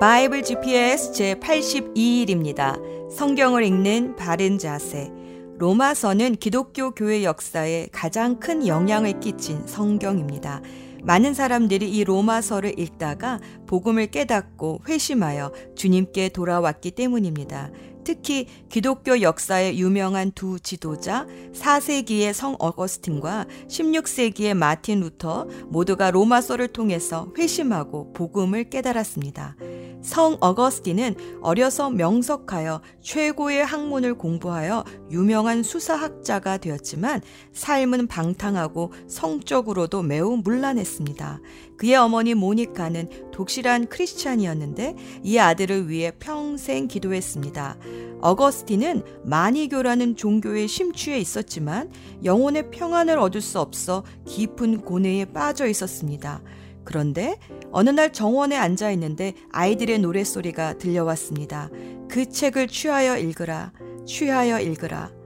바이블 GPS 제82일입니다. 성경을 읽는 바른 자세. 로마서는 기독교 교회 역사에 가장 큰 영향을 끼친 성경입니다. 많은 사람들이 이 로마서를 읽다가 복음을 깨닫고 회심하여 주님께 돌아왔기 때문입니다. 특히 기독교 역사의 유명한 두 지도자 4세기의 성 어거스틴과 16세기의 마틴 루터 모두가 로마서를 통해서 회심하고 복음을 깨달았습니다. 성 어거스틴은 어려서 명석하여 최고의 학문을 공부하여 유명한 수사학자가 되었지만 삶은 방탕하고 성적으로도 매우 문란했습니다. 그의 어머니 모니카는 독실한 크리스찬이었는데 이 아들을 위해 평생 기도했습니다. 어거스틴은 마니교라는 종교에 심취해 있었지만 영혼의 평안을 얻을 수 없어 깊은 고뇌에 빠져 있었습니다. 그런데 어느 날 정원에 앉아 있는데 아이들의 노랫소리가 들려왔습니다. 그 책을 취하여 읽으라, 취하여 읽으라.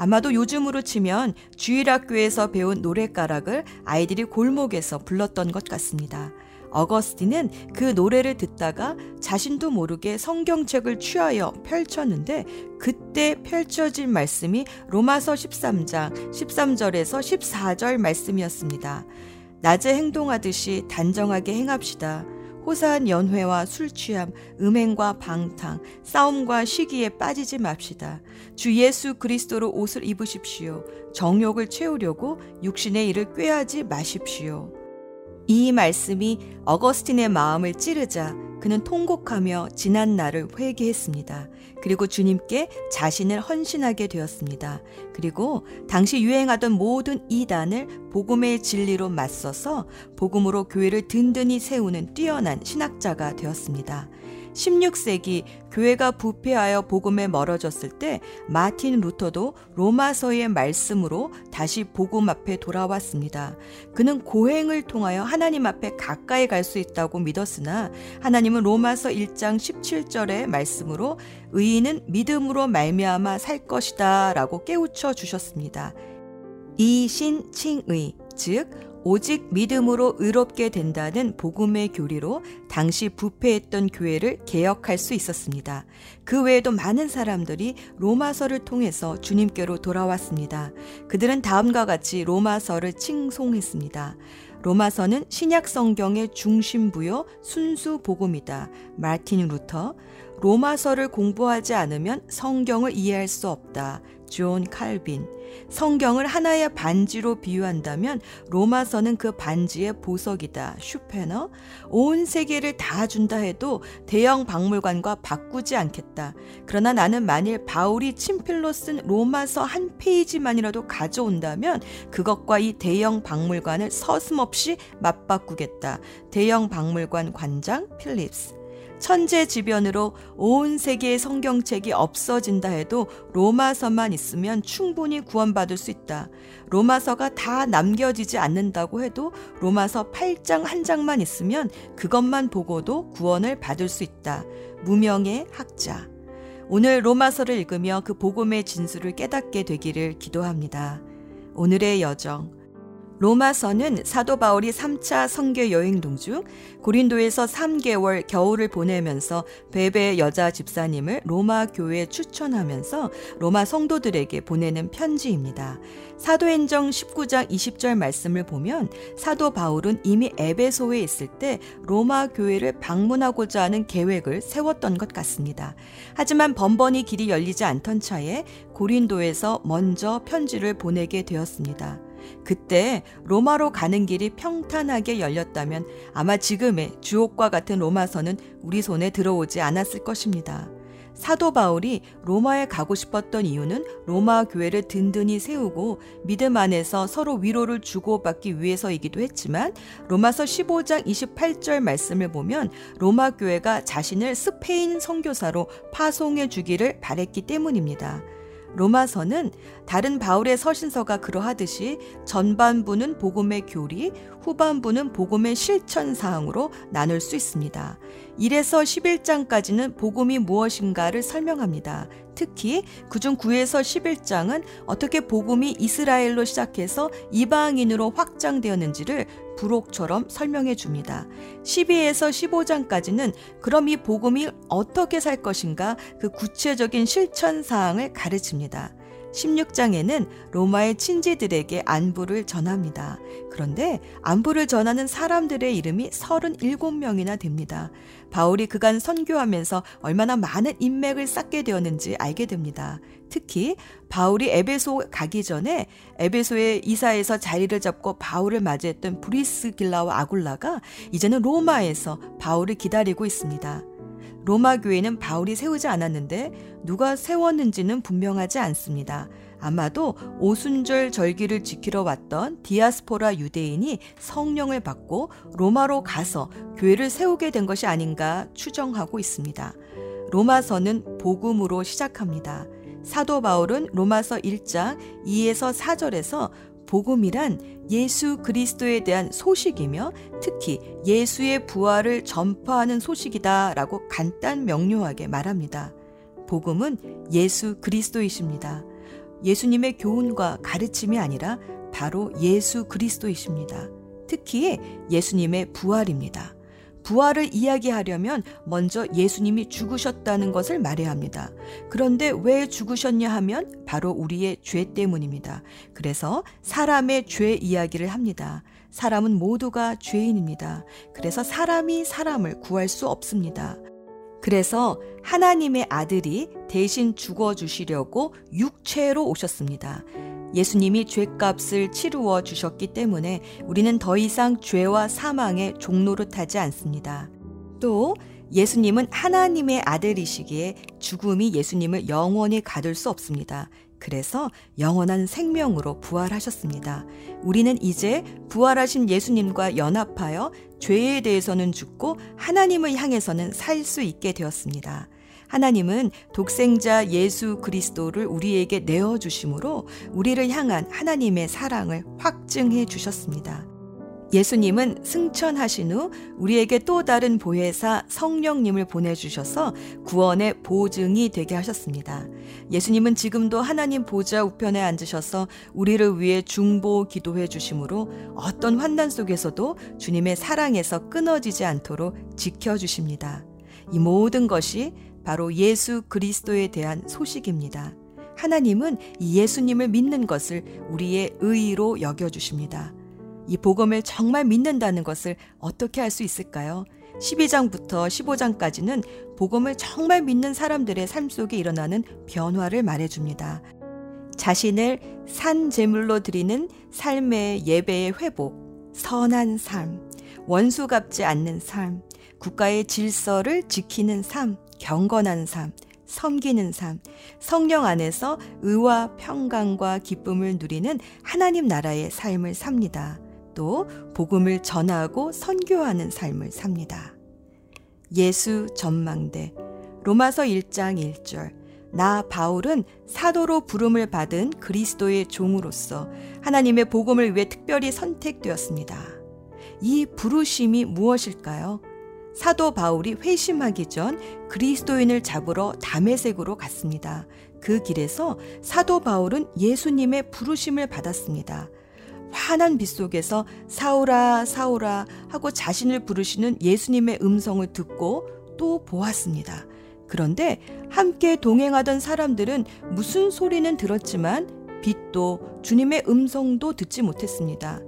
아마도 요즘으로 치면 주일학교에서 배운 노래가락을 아이들이 골목에서 불렀던 것 같습니다. 어거스틴은 그 노래를 듣다가 자신도 모르게 성경책을 취하여 펼쳤는데 그때 펼쳐진 말씀이 로마서 13장 13절에서 14절 말씀이었습니다. 낮에 행동하듯이 단정하게 행합시다. 호사한 연회와 술 취함, 음행과 방탕, 싸움과 시기에 빠지지 맙시다. 주 예수 그리스도로 옷을 입으십시오. 정욕을 채우려고 육신의 일을 꾀하지 마십시오. 이 말씀이 어거스틴의 마음을 찌르자 그는 통곡하며 지난 날을 회개했습니다. 그리고 주님께 자신을 헌신하게 되었습니다. 그리고 당시 유행하던 모든 이단을 복음의 진리로 맞서서 복음으로 교회를 든든히 세우는 뛰어난 신학자가 되었습니다. 16세기 교회가 부패하여 복음에 멀어졌을 때 마틴 루터도 로마서의 말씀으로 다시 복음 앞에 돌아왔습니다. 그는 고행을 통하여 하나님 앞에 가까이 갈 수 있다고 믿었으나 하나님은 로마서 1장 17절의 말씀으로 의인은 믿음으로 말미암아 살 것이다라고 깨우쳐 주셨습니다. 이신칭의 즉 오직 믿음으로 의롭게 된다는 복음의 교리로 당시 부패했던 교회를 개혁할 수 있었습니다. 그 외에도 많은 사람들이 로마서를 통해서 주님께로 돌아왔습니다. 그들은 다음과 같이 로마서를 칭송했습니다. 로마서는 신약 성경의 중심부요 순수 복음이다. 마틴 루터. 로마서를 공부하지 않으면 성경을 이해할 수 없다. 존 칼빈. 성경을 하나의 반지로 비유한다면 로마서는 그 반지의 보석이다. 슈페너. 온 세계를 다 준다 해도 대영 박물관과 바꾸지 않겠다. 그러나 나는 만일 바울이 친필로 쓴 로마서 한 페이지만이라도 가져온다면 그것과 이 대영 박물관을 서슴없이 맞바꾸겠다. 대형 박물관 관장 필립스. 천재지변으로 온 세계의 성경책이 없어진다 해도 로마서만 있으면 충분히 구원받을 수 있다. 로마서가 다 남겨지지 않는다고 해도 로마서 8장 한 장만 있으면 그것만 보고도 구원을 받을 수 있다. 무명의 학자. 오늘 로마서를 읽으며 그 복음의 진수를 깨닫게 되기를 기도합니다. 오늘의 여정. 로마서는 사도 바울이 3차 선교 여행 도중 고린도에서 3개월 겨울을 보내면서 베베 여자 집사님을 로마 교회에 추천하면서 로마 성도들에게 보내는 편지입니다. 사도행정 19장 20절 말씀을 보면 사도 바울은 이미 에베소에 있을 때 로마 교회를 방문하고자 하는 계획을 세웠던 것 같습니다. 하지만 번번이 길이 열리지 않던 차에 고린도에서 먼저 편지를 보내게 되었습니다. 그때 로마로 가는 길이 평탄하게 열렸다면 아마 지금의 주옥과 같은 로마서는 우리 손에 들어오지 않았을 것입니다. 사도 바울이 로마에 가고 싶었던 이유는 로마 교회를 든든히 세우고 믿음 안에서 서로 위로를 주고받기 위해서이기도 했지만 로마서 15장 28절 말씀을 보면 로마 교회가 자신을 스페인 선교사로 파송해 주기를 바랬기 때문입니다. 로마서는 다른 바울의 서신서가 그러하듯이 전반부는 복음의 교리, 후반부는 복음의 실천 사항으로 나눌 수 있습니다. 1에서 11장까지는 복음이 무엇인가를 설명합니다. 특히 그중 9에서 11장은 어떻게 복음이 이스라엘로 시작해서 이방인으로 확장되었는지를 부록처럼 설명해 줍니다. 12에서 15장까지는 그럼 이 복음이 어떻게 살 것인가 그 구체적인 실천 사항을 가르칩니다. 16장에는 로마의 친지들에게 안부를 전합니다. 그런데 안부를 전하는 사람들의 이름이 37명이나 됩니다. 바울이 그간 선교하면서 얼마나 많은 인맥을 쌓게 되었는지 알게 됩니다. 특히 바울이 에베소 가기 전에 에베소의 이사에서 자리를 잡고 바울을 맞이했던 브리스길라와 아굴라가 이제는 로마에서 바울을 기다리고 있습니다. 로마 교회는 바울이 세우지 않았는데 누가 세웠는지는 분명하지 않습니다. 아마도 오순절 절기를 지키러 왔던 디아스포라 유대인이 성령을 받고 로마로 가서 교회를 세우게 된 것이 아닌가 추정하고 있습니다. 로마서는 복음으로 시작합니다. 사도 바울은 로마서 1장 2에서 4절에서 복음이란 예수 그리스도에 대한 소식이며 특히 예수의 부활을 전파하는 소식이다라고 간단 명료하게 말합니다. 복음은 예수 그리스도이십니다. 예수님의 교훈과 가르침이 아니라 바로 예수 그리스도이십니다. 특히 예수님의 부활입니다. 부활을 이야기하려면 먼저 예수님이 죽으셨다는 것을 말해야 합니다. 그런데 왜 죽으셨냐 하면 바로 우리의 죄 때문입니다. 그래서 사람의 죄 이야기를 합니다. 사람은 모두가 죄인입니다. 그래서 사람이 사람을 구할 수 없습니다. 그래서 하나님의 아들이 대신 죽어주시려고 육체로 오셨습니다. 예수님이 죄값을 치루어 주셨기 때문에 우리는 더 이상 죄와 사망의 타지 않습니다. 또 예수님은 하나님의 아들이시기에 죽음이 예수님을 영원히 가둘 수 없습니다. 그래서 영원한 생명으로 부활하셨습니다. 우리는 이제 부활하신 예수님과 연합하여 죄에 대해서는 죽고 하나님을 향해서는 살 수 있게 되었습니다. 하나님은 독생자 예수 그리스도를 우리에게 내어 주심으로 우리를 향한 하나님의 사랑을 확증해 주셨습니다. 예수님은 승천하신 후 우리에게 또 다른 보혜사 성령님을 보내주셔서 구원의 보증이 되게 하셨습니다. 예수님은 지금도 하나님 보좌 우편에 앉으셔서 우리를 위해 중보 기도해 주심으로 어떤 환난 속에서도 주님의 사랑에서 끊어지지 않도록 지켜주십니다. 이 모든 것이 바로 예수 그리스도에 대한 소식입니다. 하나님은 이 예수님을 믿는 것을 우리의 의로 여겨주십니다. 이 복음을 정말 믿는다는 것을 어떻게 할 수 있을까요? 12장부터 15장까지는 복음을 정말 믿는 사람들의 삶 속에 일어나는 변화를 말해줍니다. 자신을 산 제물로 드리는 삶의 예배의 회복, 선한 삶, 원수 갚지 않는 삶, 국가의 질서를 지키는 삶, 경건한 삶, 섬기는 삶, 성령 안에서 의와 평강과 기쁨을 누리는 하나님 나라의 삶을 삽니다. 또 복음을 전하고 선교하는 삶을 삽니다. 예수 전망대 로마서 1장 1절 나 바울은 사도로 부름을 받은 그리스도의 종으로서 하나님의 복음을 위해 특별히 선택되었습니다. 이 부르심이 무엇일까요? 사도 바울이 회심하기 전 그리스도인을 잡으러 담에색으로 갔습니다. 그 길에서 사도 바울은 예수님의 부르심을 받았습니다. 환한 빛 속에서 사오라 사오라 하고 자신을 부르시는 예수님의 음성을 듣고 또 보았습니다. 그런데 함께 동행하던 사람들은 무슨 소리는 들었지만 빛도 주님의 음성도 듣지 못했습니다.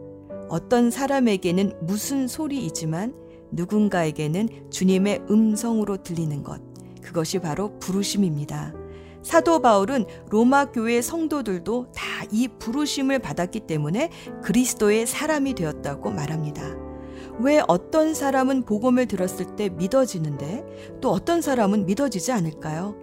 어떤 사람에게는 무슨 소리이지만 누군가에게는 주님의 음성으로 들리는 것. 그것이 바로 부르심입니다. 사도 바울은 로마 교회 성도들도 다 이 부르심을 받았기 때문에 그리스도의 사람이 되었다고 말합니다. 왜 어떤 사람은 복음을 들었을 때 믿어지는데 또 어떤 사람은 믿어지지 않을까요?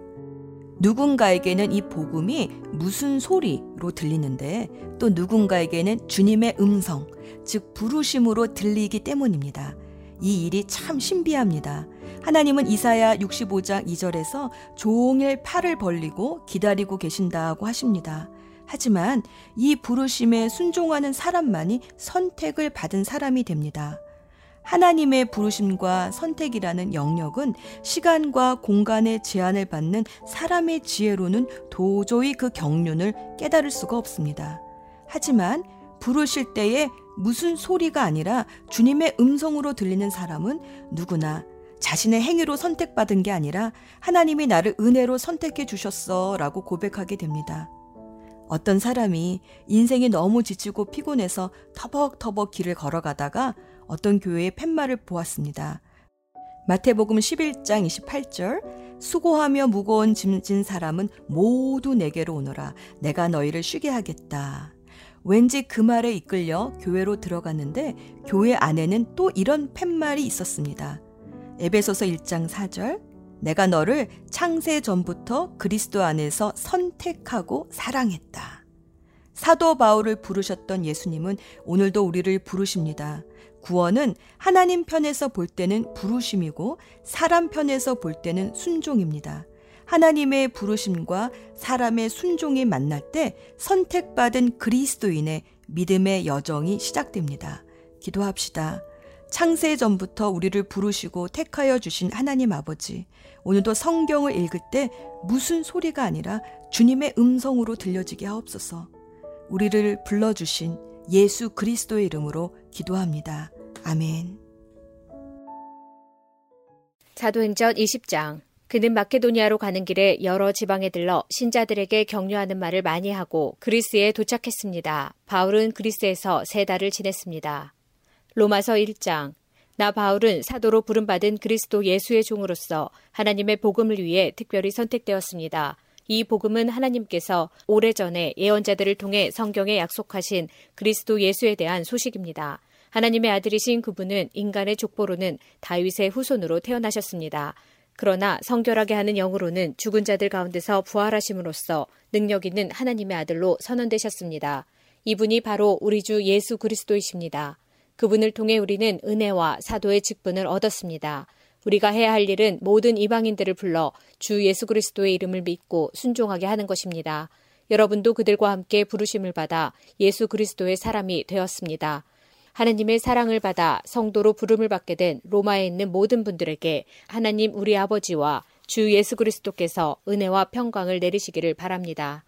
누군가에게는 이 복음이 무슨 소리로 들리는데 또 누군가에게는 주님의 음성, 즉 부르심으로 들리기 때문입니다. 이 일이 참 신비합니다. 하나님은 이사야 65장 2절에서 종일 팔을 벌리고 기다리고 계신다고 하십니다. 하지만 이 부르심에 순종하는 사람만이 선택을 받은 사람이 됩니다. 하나님의 부르심과 선택이라는 영역은 시간과 공간의 제한을 받는 사람의 지혜로는 도저히 그 경륜을 깨달을 수가 없습니다. 하지만 부르실 때에 무슨 소리가 아니라 주님의 음성으로 들리는 사람은 누구나 자신의 행위로 선택받은 게 아니라 하나님이 나를 은혜로 선택해 주셨어 라고 고백하게 됩니다. 어떤 사람이 인생이 너무 지치고 피곤해서 터벅터벅 길을 걸어가다가 어떤 교회의 팻말을 보았습니다. 마태복음 11장 28절 수고하며 무거운 짐진 사람은 모두 내게로 오너라 내가 너희를 쉬게 하겠다. 왠지 그 말에 이끌려 교회로 들어갔는데 교회 안에는 또 이런 팻말이 있었습니다. 에베소서 1장 4절 내가 너를 창세 전부터 그리스도 안에서 선택하고 사랑했다. 사도 바울을 부르셨던 예수님은 오늘도 우리를 부르십니다. 구원은 하나님 편에서 볼 때는 부르심이고 사람 편에서 볼 때는 순종입니다. 하나님의 부르심과 사람의 순종이 만날 때 선택받은 그리스도인의 믿음의 여정이 시작됩니다. 기도합시다. 창세 전부터 우리를 부르시고 택하여 주신 하나님 아버지, 오늘도 성경을 읽을 때 무슨 소리가 아니라 주님의 음성으로 들려지게 하옵소서. 우리를 불러주신 예수 그리스도의 이름으로 기도합니다. 아멘. 사도행전 20장 그는 마케도니아로 가는 길에 여러 지방에 들러 신자들에게 격려하는 말을 많이 하고 그리스에 도착했습니다. 바울은 그리스에서 세 달을 지냈습니다. 로마서 1장 나 바울은 사도로 부름받은 그리스도 예수의 종으로서 하나님의 복음을 위해 특별히 선택되었습니다. 이 복음은 하나님께서 오래전에 예언자들을 통해 성경에 약속하신 그리스도 예수에 대한 소식입니다. 하나님의 아들이신 그분은 인간의 족보로는 다윗의 후손으로 태어나셨습니다. 그러나 성결하게 하는 영으로는 죽은 자들 가운데서 부활하심으로써 능력 있는 하나님의 아들로 선언되셨습니다. 이분이 바로 우리 주 예수 그리스도이십니다. 그분을 통해 우리는 은혜와 사도의 직분을 얻었습니다. 우리가 해야 할 일은 모든 이방인들을 불러 주 예수 그리스도의 이름을 믿고 순종하게 하는 것입니다. 여러분도 그들과 함께 부르심을 받아 예수 그리스도의 사람이 되었습니다. 하나님의 사랑을 받아 성도로 부름을 받게 된 로마에 있는 모든 분들에게 하나님 우리 아버지와 주 예수 그리스도께서 은혜와 평강을 내리시기를 바랍니다.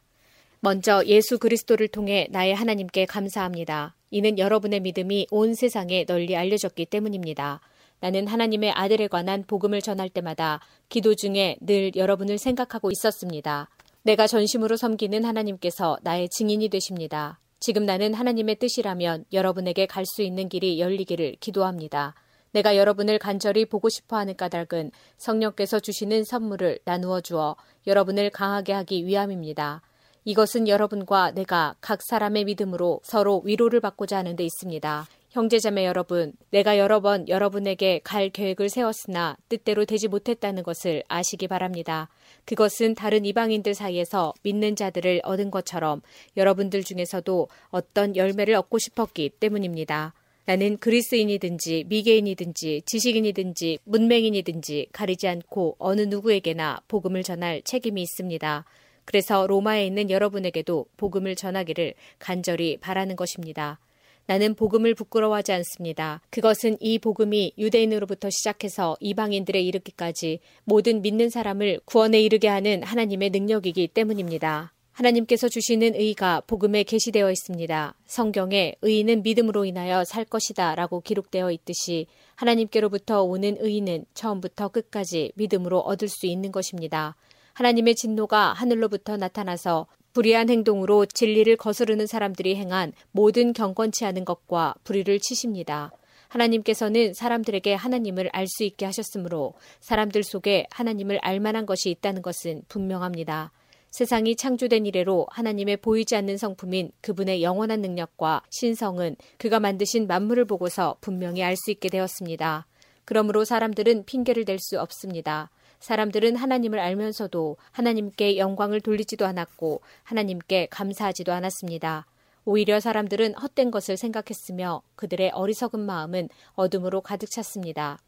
먼저 예수 그리스도를 통해 나의 하나님께 감사합니다. 이는 여러분의 믿음이 온 세상에 널리 알려졌기 때문입니다. 나는 하나님의 아들에 관한 복음을 전할 때마다 기도 중에 늘 여러분을 생각하고 있었습니다. 내가 전심으로 섬기는 하나님께서 나의 증인이 되십니다. 지금 나는 하나님의 뜻이라면 여러분에게 갈 수 있는 길이 열리기를 기도합니다. 내가 여러분을 간절히 보고 싶어 하는 까닭은 성령께서 주시는 선물을 나누어 주어 여러분을 강하게 하기 위함입니다. 이것은 여러분과 내가 각 사람의 믿음으로 서로 위로를 받고자 하는 데 있습니다. 형제자매 여러분, 내가 여러 번 여러분에게 갈 계획을 세웠으나 뜻대로 되지 못했다는 것을 아시기 바랍니다. 그것은 다른 이방인들 사이에서 믿는 자들을 얻은 것처럼 여러분들 중에서도 어떤 열매를 얻고 싶었기 때문입니다. 나는 그리스인이든지 미개인이든지 지식인이든지 문맹인이든지 가리지 않고 어느 누구에게나 복음을 전할 책임이 있습니다. 그래서 로마에 있는 여러분에게도 복음을 전하기를 간절히 바라는 것입니다. 나는 복음을 부끄러워하지 않습니다. 그것은 이 복음이 유대인으로부터 시작해서 이방인들에 이르기까지 모든 믿는 사람을 구원에 이르게 하는 하나님의 능력이기 때문입니다. 하나님께서 주시는 의가 복음에 게시되어 있습니다. 성경에 의인은 믿음으로 인하여 살 것이다 라고 기록되어 있듯이 하나님께로부터 오는 의인은 처음부터 끝까지 믿음으로 얻을 수 있는 것입니다. 하나님의 진노가 하늘로부터 나타나서 불의한 행동으로 진리를 거스르는 사람들이 행한 모든 경건치 않은 것과 불의를 치십니다. 하나님께서는 사람들에게 하나님을 알 수 있게 하셨으므로 사람들 속에 하나님을 알 만한 것이 있다는 것은 분명합니다. 세상이 창조된 이래로 하나님의 보이지 않는 성품인 그분의 영원한 능력과 신성은 그가 만드신 만물을 보고서 분명히 알 수 있게 되었습니다. 그러므로 사람들은 핑계를 댈 수 없습니다. 사람들은 하나님을 알면서도 하나님께 영광을 돌리지도 않았고 하나님께 감사하지도 않았습니다. 오히려 사람들은 헛된 것을 생각했으며 그들의 어리석은 마음은 어둠으로 가득 찼습니다.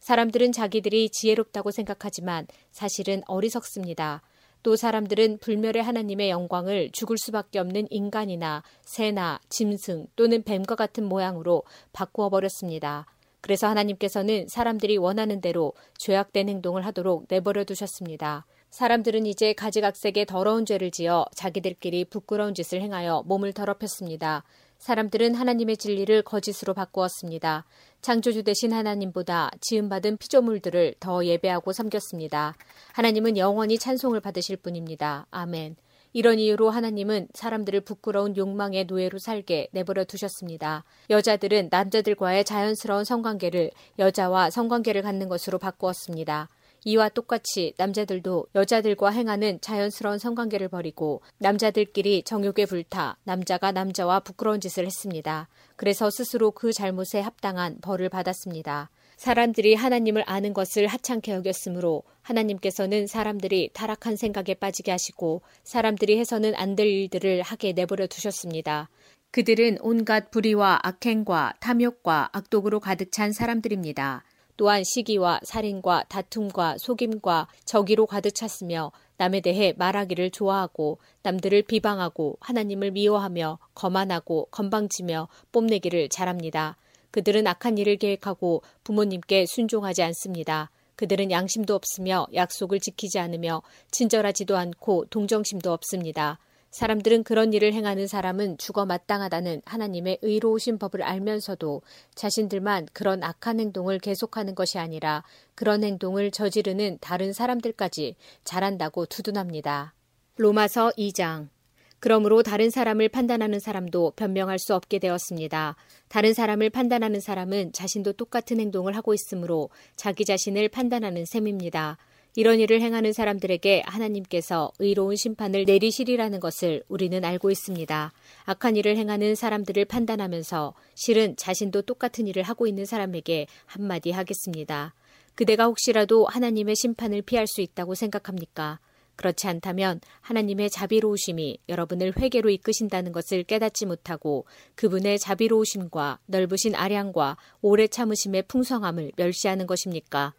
사람들은 자기들이 지혜롭다고 생각하지만 사실은 어리석습니다. 또 사람들은 불멸의 하나님의 영광을 죽을 수밖에 없는 인간이나 새나 짐승 또는 뱀과 같은 모양으로 바꾸어 버렸습니다. 그래서 하나님께서는 사람들이 원하는 대로 죄악된 행동을 하도록 내버려 두셨습니다. 사람들은 이제 가지각색의 더러운 죄를 지어 자기들끼리 부끄러운 짓을 행하여 몸을 더럽혔습니다. 사람들은 하나님의 진리를 거짓으로 바꾸었습니다. 창조주 대신 하나님보다 지음받은 피조물들을 더 예배하고 섬겼습니다. 하나님은 영원히 찬송을 받으실 분입니다. 아멘. 이런 이유로 하나님은 사람들을 부끄러운 욕망의 노예로 살게 내버려 두셨습니다. 여자들은 남자들과의 자연스러운 성관계를 여자와 성관계를 갖는 것으로 바꾸었습니다. 이와 똑같이 남자들도 여자들과 행하는 자연스러운 성관계를 버리고 남자들끼리 정욕에 불타 남자가 남자와 부끄러운 짓을 했습니다. 그래서 스스로 그 잘못에 합당한 벌을 받았습니다. 사람들이 하나님을 아는 것을 하찮게 여겼으므로 하나님께서는 사람들이 타락한 생각에 빠지게 하시고 사람들이 해서는 안 될 일들을 하게 내버려 두셨습니다. 그들은 온갖 불의와 악행과 탐욕과 악독으로 가득 찬 사람들입니다. 또한 시기와 살인과 다툼과 속임과 저기로 가득 찼으며 남에 대해 말하기를 좋아하고 남들을 비방하고 하나님을 미워하며 거만하고 건방지며 뽐내기를 잘합니다. 그들은 악한 일을 계획하고 부모님께 순종하지 않습니다. 그들은 양심도 없으며 약속을 지키지 않으며 친절하지도 않고 동정심도 없습니다. 사람들은 그런 일을 행하는 사람은 죽어 마땅하다는 하나님의 의로우신 법을 알면서도 자신들만 그런 악한 행동을 계속하는 것이 아니라 그런 행동을 저지르는 다른 사람들까지 잘한다고 두둔합니다. 로마서 2장 그러므로 다른 사람을 판단하는 사람도 변명할 수 없게 되었습니다. 다른 사람을 판단하는 사람은 자신도 똑같은 행동을 하고 있으므로 자기 자신을 판단하는 셈입니다. 이런 일을 행하는 사람들에게 하나님께서 의로운 심판을 내리시리라는 것을 우리는 알고 있습니다. 악한 일을 행하는 사람들을 판단하면서 실은 자신도 똑같은 일을 하고 있는 사람에게 한마디 하겠습니다. 그대가 혹시라도 하나님의 심판을 피할 수 있다고 생각합니까? 그렇지 않다면 하나님의 자비로우심이 여러분을 회개로 이끄신다는 것을 깨닫지 못하고 그분의 자비로우심과 넓으신 아량과 오래 참으심의 풍성함을 멸시하는 것입니까?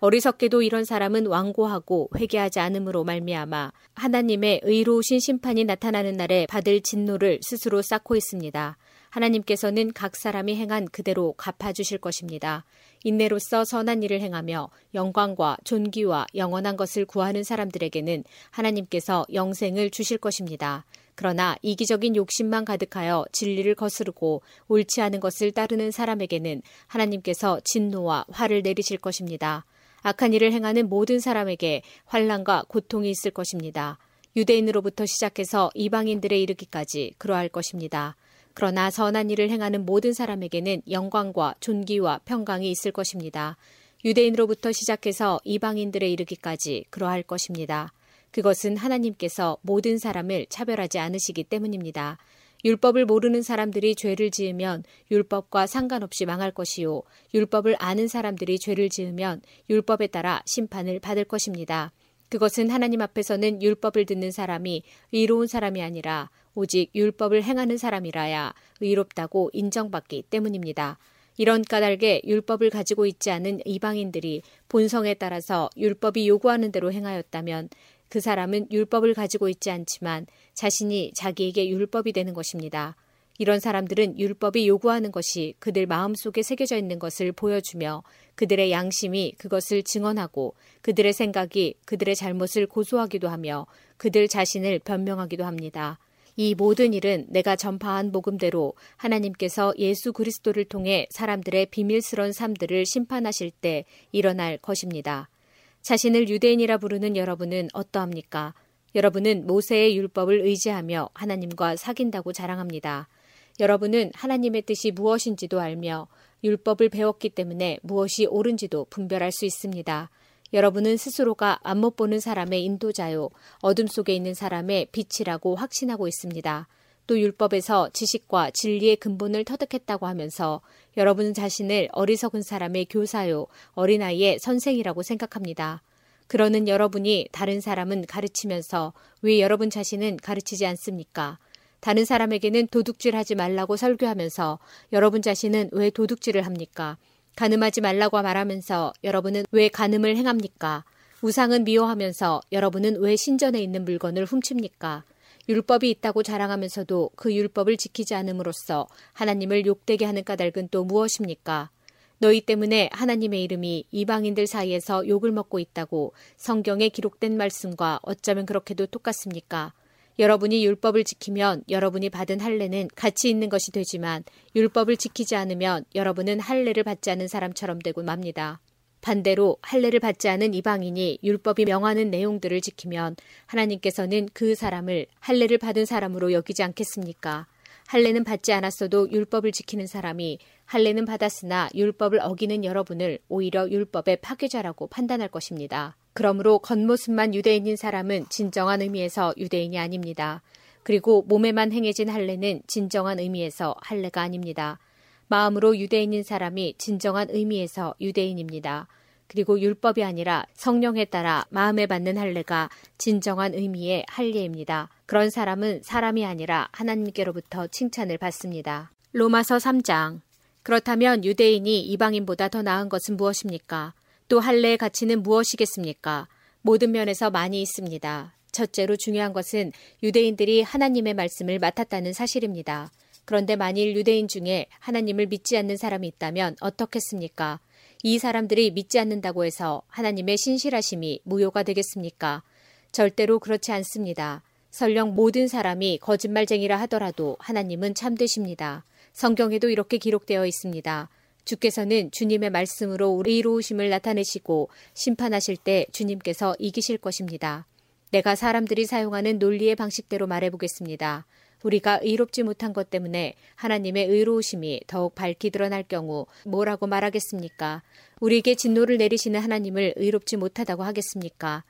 어리석게도 이런 사람은 완고하고 회개하지 않음으로 말미암아 하나님의 의로우신 심판이 나타나는 날에 받을 진노를 스스로 쌓고 있습니다. 하나님께서는 각 사람이 행한 그대로 갚아주실 것입니다. 인내로서 선한 일을 행하며 영광과 존귀와 영원한 것을 구하는 사람들에게는 하나님께서 영생을 주실 것입니다. 그러나 이기적인 욕심만 가득하여 진리를 거스르고 옳지 않은 것을 따르는 사람에게는 하나님께서 진노와 화를 내리실 것입니다. 악한 일을 행하는 모든 사람에게 환란과 고통이 있을 것입니다. 유대인으로부터 시작해서 이방인들에 이르기까지 그러할 것입니다. 그러나 선한 일을 행하는 모든 사람에게는 영광과 존귀와 평강이 있을 것입니다. 유대인으로부터 시작해서 이방인들에 이르기까지 그러할 것입니다. 그것은 하나님께서 모든 사람을 차별하지 않으시기 때문입니다. 율법을 모르는 사람들이 죄를 지으면 율법과 상관없이 망할 것이요. 율법을 아는 사람들이 죄를 지으면 율법에 따라 심판을 받을 것입니다. 그것은 하나님 앞에서는 율법을 듣는 사람이 의로운 사람이 아니라 오직 율법을 행하는 사람이라야 의롭다고 인정받기 때문입니다. 이런 까닭에 율법을 가지고 있지 않은 이방인들이 본성에 따라서 율법이 요구하는 대로 행하였다면 그 사람은 율법을 가지고 있지 않지만 자신이 자기에게 율법이 되는 것입니다. 이런 사람들은 율법이 요구하는 것이 그들 마음속에 새겨져 있는 것을 보여주며 그들의 양심이 그것을 증언하고 그들의 생각이 그들의 잘못을 고소하기도 하며 그들 자신을 변명하기도 합니다. 이 모든 일은 내가 전파한 복음대로 하나님께서 예수 그리스도를 통해 사람들의 비밀스러운 삶들을 심판하실 때 일어날 것입니다. 자신을 유대인이라 부르는 여러분은 어떠합니까? 여러분은 모세의 율법을 의지하며 하나님과 사귄다고 자랑합니다. 여러분은 하나님의 뜻이 무엇인지도 알며 율법을 배웠기 때문에 무엇이 옳은지도 분별할 수 있습니다. 여러분은 스스로가 안 못 보는 사람의 인도자요, 어둠 속에 있는 사람의 빛이라고 확신하고 있습니다. 또 율법에서 지식과 진리의 근본을 터득했다고 하면서 여러분 자신을 어리석은 사람의 교사요, 어린아이의 선생이라고 생각합니다. 그러는 여러분이 다른 사람은 가르치면서 왜 여러분 자신은 가르치지 않습니까? 다른 사람에게는 도둑질 하지 말라고 설교하면서 여러분 자신은 왜 도둑질을 합니까? 가늠하지 말라고 말하면서 여러분은 왜 가늠을 행합니까? 우상은 미워하면서 여러분은 왜 신전에 있는 물건을 훔칩니까? 율법이 있다고 자랑하면서도 그 율법을 지키지 않음으로써 하나님을 욕되게 하는 까닭은 또 무엇입니까? 너희 때문에 하나님의 이름이 이방인들 사이에서 욕을 먹고 있다고 성경에 기록된 말씀과 어쩌면 그렇게도 똑같습니까? 여러분이 율법을 지키면 여러분이 받은 할례는 가치 있는 것이 되지만 율법을 지키지 않으면 여러분은 할례를 받지 않은 사람처럼 되고 맙니다. 반대로 할례를 받지 않은 이방인이 율법이 명하는 내용들을 지키면 하나님께서는 그 사람을 할례를 받은 사람으로 여기지 않겠습니까? 할례는 받지 않았어도 율법을 지키는 사람이 할례는 받았으나 율법을 어기는 여러분을 오히려 율법의 파괴자라고 판단할 것입니다. 그러므로 겉모습만 유대인인 사람은 진정한 의미에서 유대인이 아닙니다. 그리고 몸에만 행해진 할례는 진정한 의미에서 할례가 아닙니다. 마음으로 유대인인 사람이 진정한 의미에서 유대인입니다. 그리고 율법이 아니라 성령에 따라 마음에 받는 할례가 진정한 의미의 할례입니다. 그런 사람은 사람이 아니라 하나님께로부터 칭찬을 받습니다. 로마서 3장 그렇다면 유대인이 이방인보다 더 나은 것은 무엇입니까? 또 할례의 가치는 무엇이겠습니까? 모든 면에서 많이 있습니다. 첫째로 중요한 것은 유대인들이 하나님의 말씀을 맡았다는 사실입니다. 그런데 만일 유대인 중에 하나님을 믿지 않는 사람이 있다면 어떻겠습니까? 이 사람들이 믿지 않는다고 해서 하나님의 신실하심이 무효가 되겠습니까? 절대로 그렇지 않습니다. 설령 모든 사람이 거짓말쟁이라 하더라도 하나님은 참되십니다. 성경에도 이렇게 기록되어 있습니다. 주께서는 주님의 말씀으로 의로우심을 나타내시고 심판하실 때 주님께서 이기실 것입니다. 내가 사람들이 사용하는 논리의 방식대로 말해보겠습니다. 우리가 의롭지 못한 것 때문에 하나님의 의로우심이 더욱 밝히 드러날 경우 뭐라고 말하겠습니까? 우리에게 진노를 내리시는 하나님을 의롭지 못하다고 하겠습니까?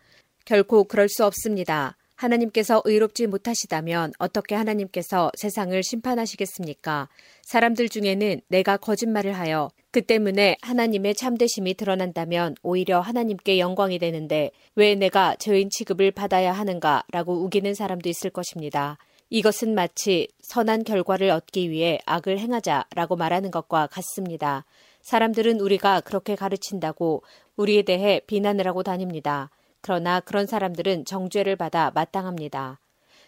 결코 그럴 수 없습니다. 하나님께서 의롭지 못하시다면 어떻게 하나님께서 세상을 심판하시겠습니까? 사람들 중에는 내가 거짓말을 하여 그 때문에 하나님의 참되심이 드러난다면 오히려 하나님께 영광이 되는데 왜 내가 죄인 취급을 받아야 하는가 라고 우기는 사람도 있을 것입니다. 이것은 마치 선한 결과를 얻기 위해 악을 행하자라고 말하는 것과 같습니다. 사람들은 우리가 그렇게 가르친다고 우리에 대해 비난을 하고 다닙니다. 그러나 그런 사람들은 정죄를 받아 마땅합니다.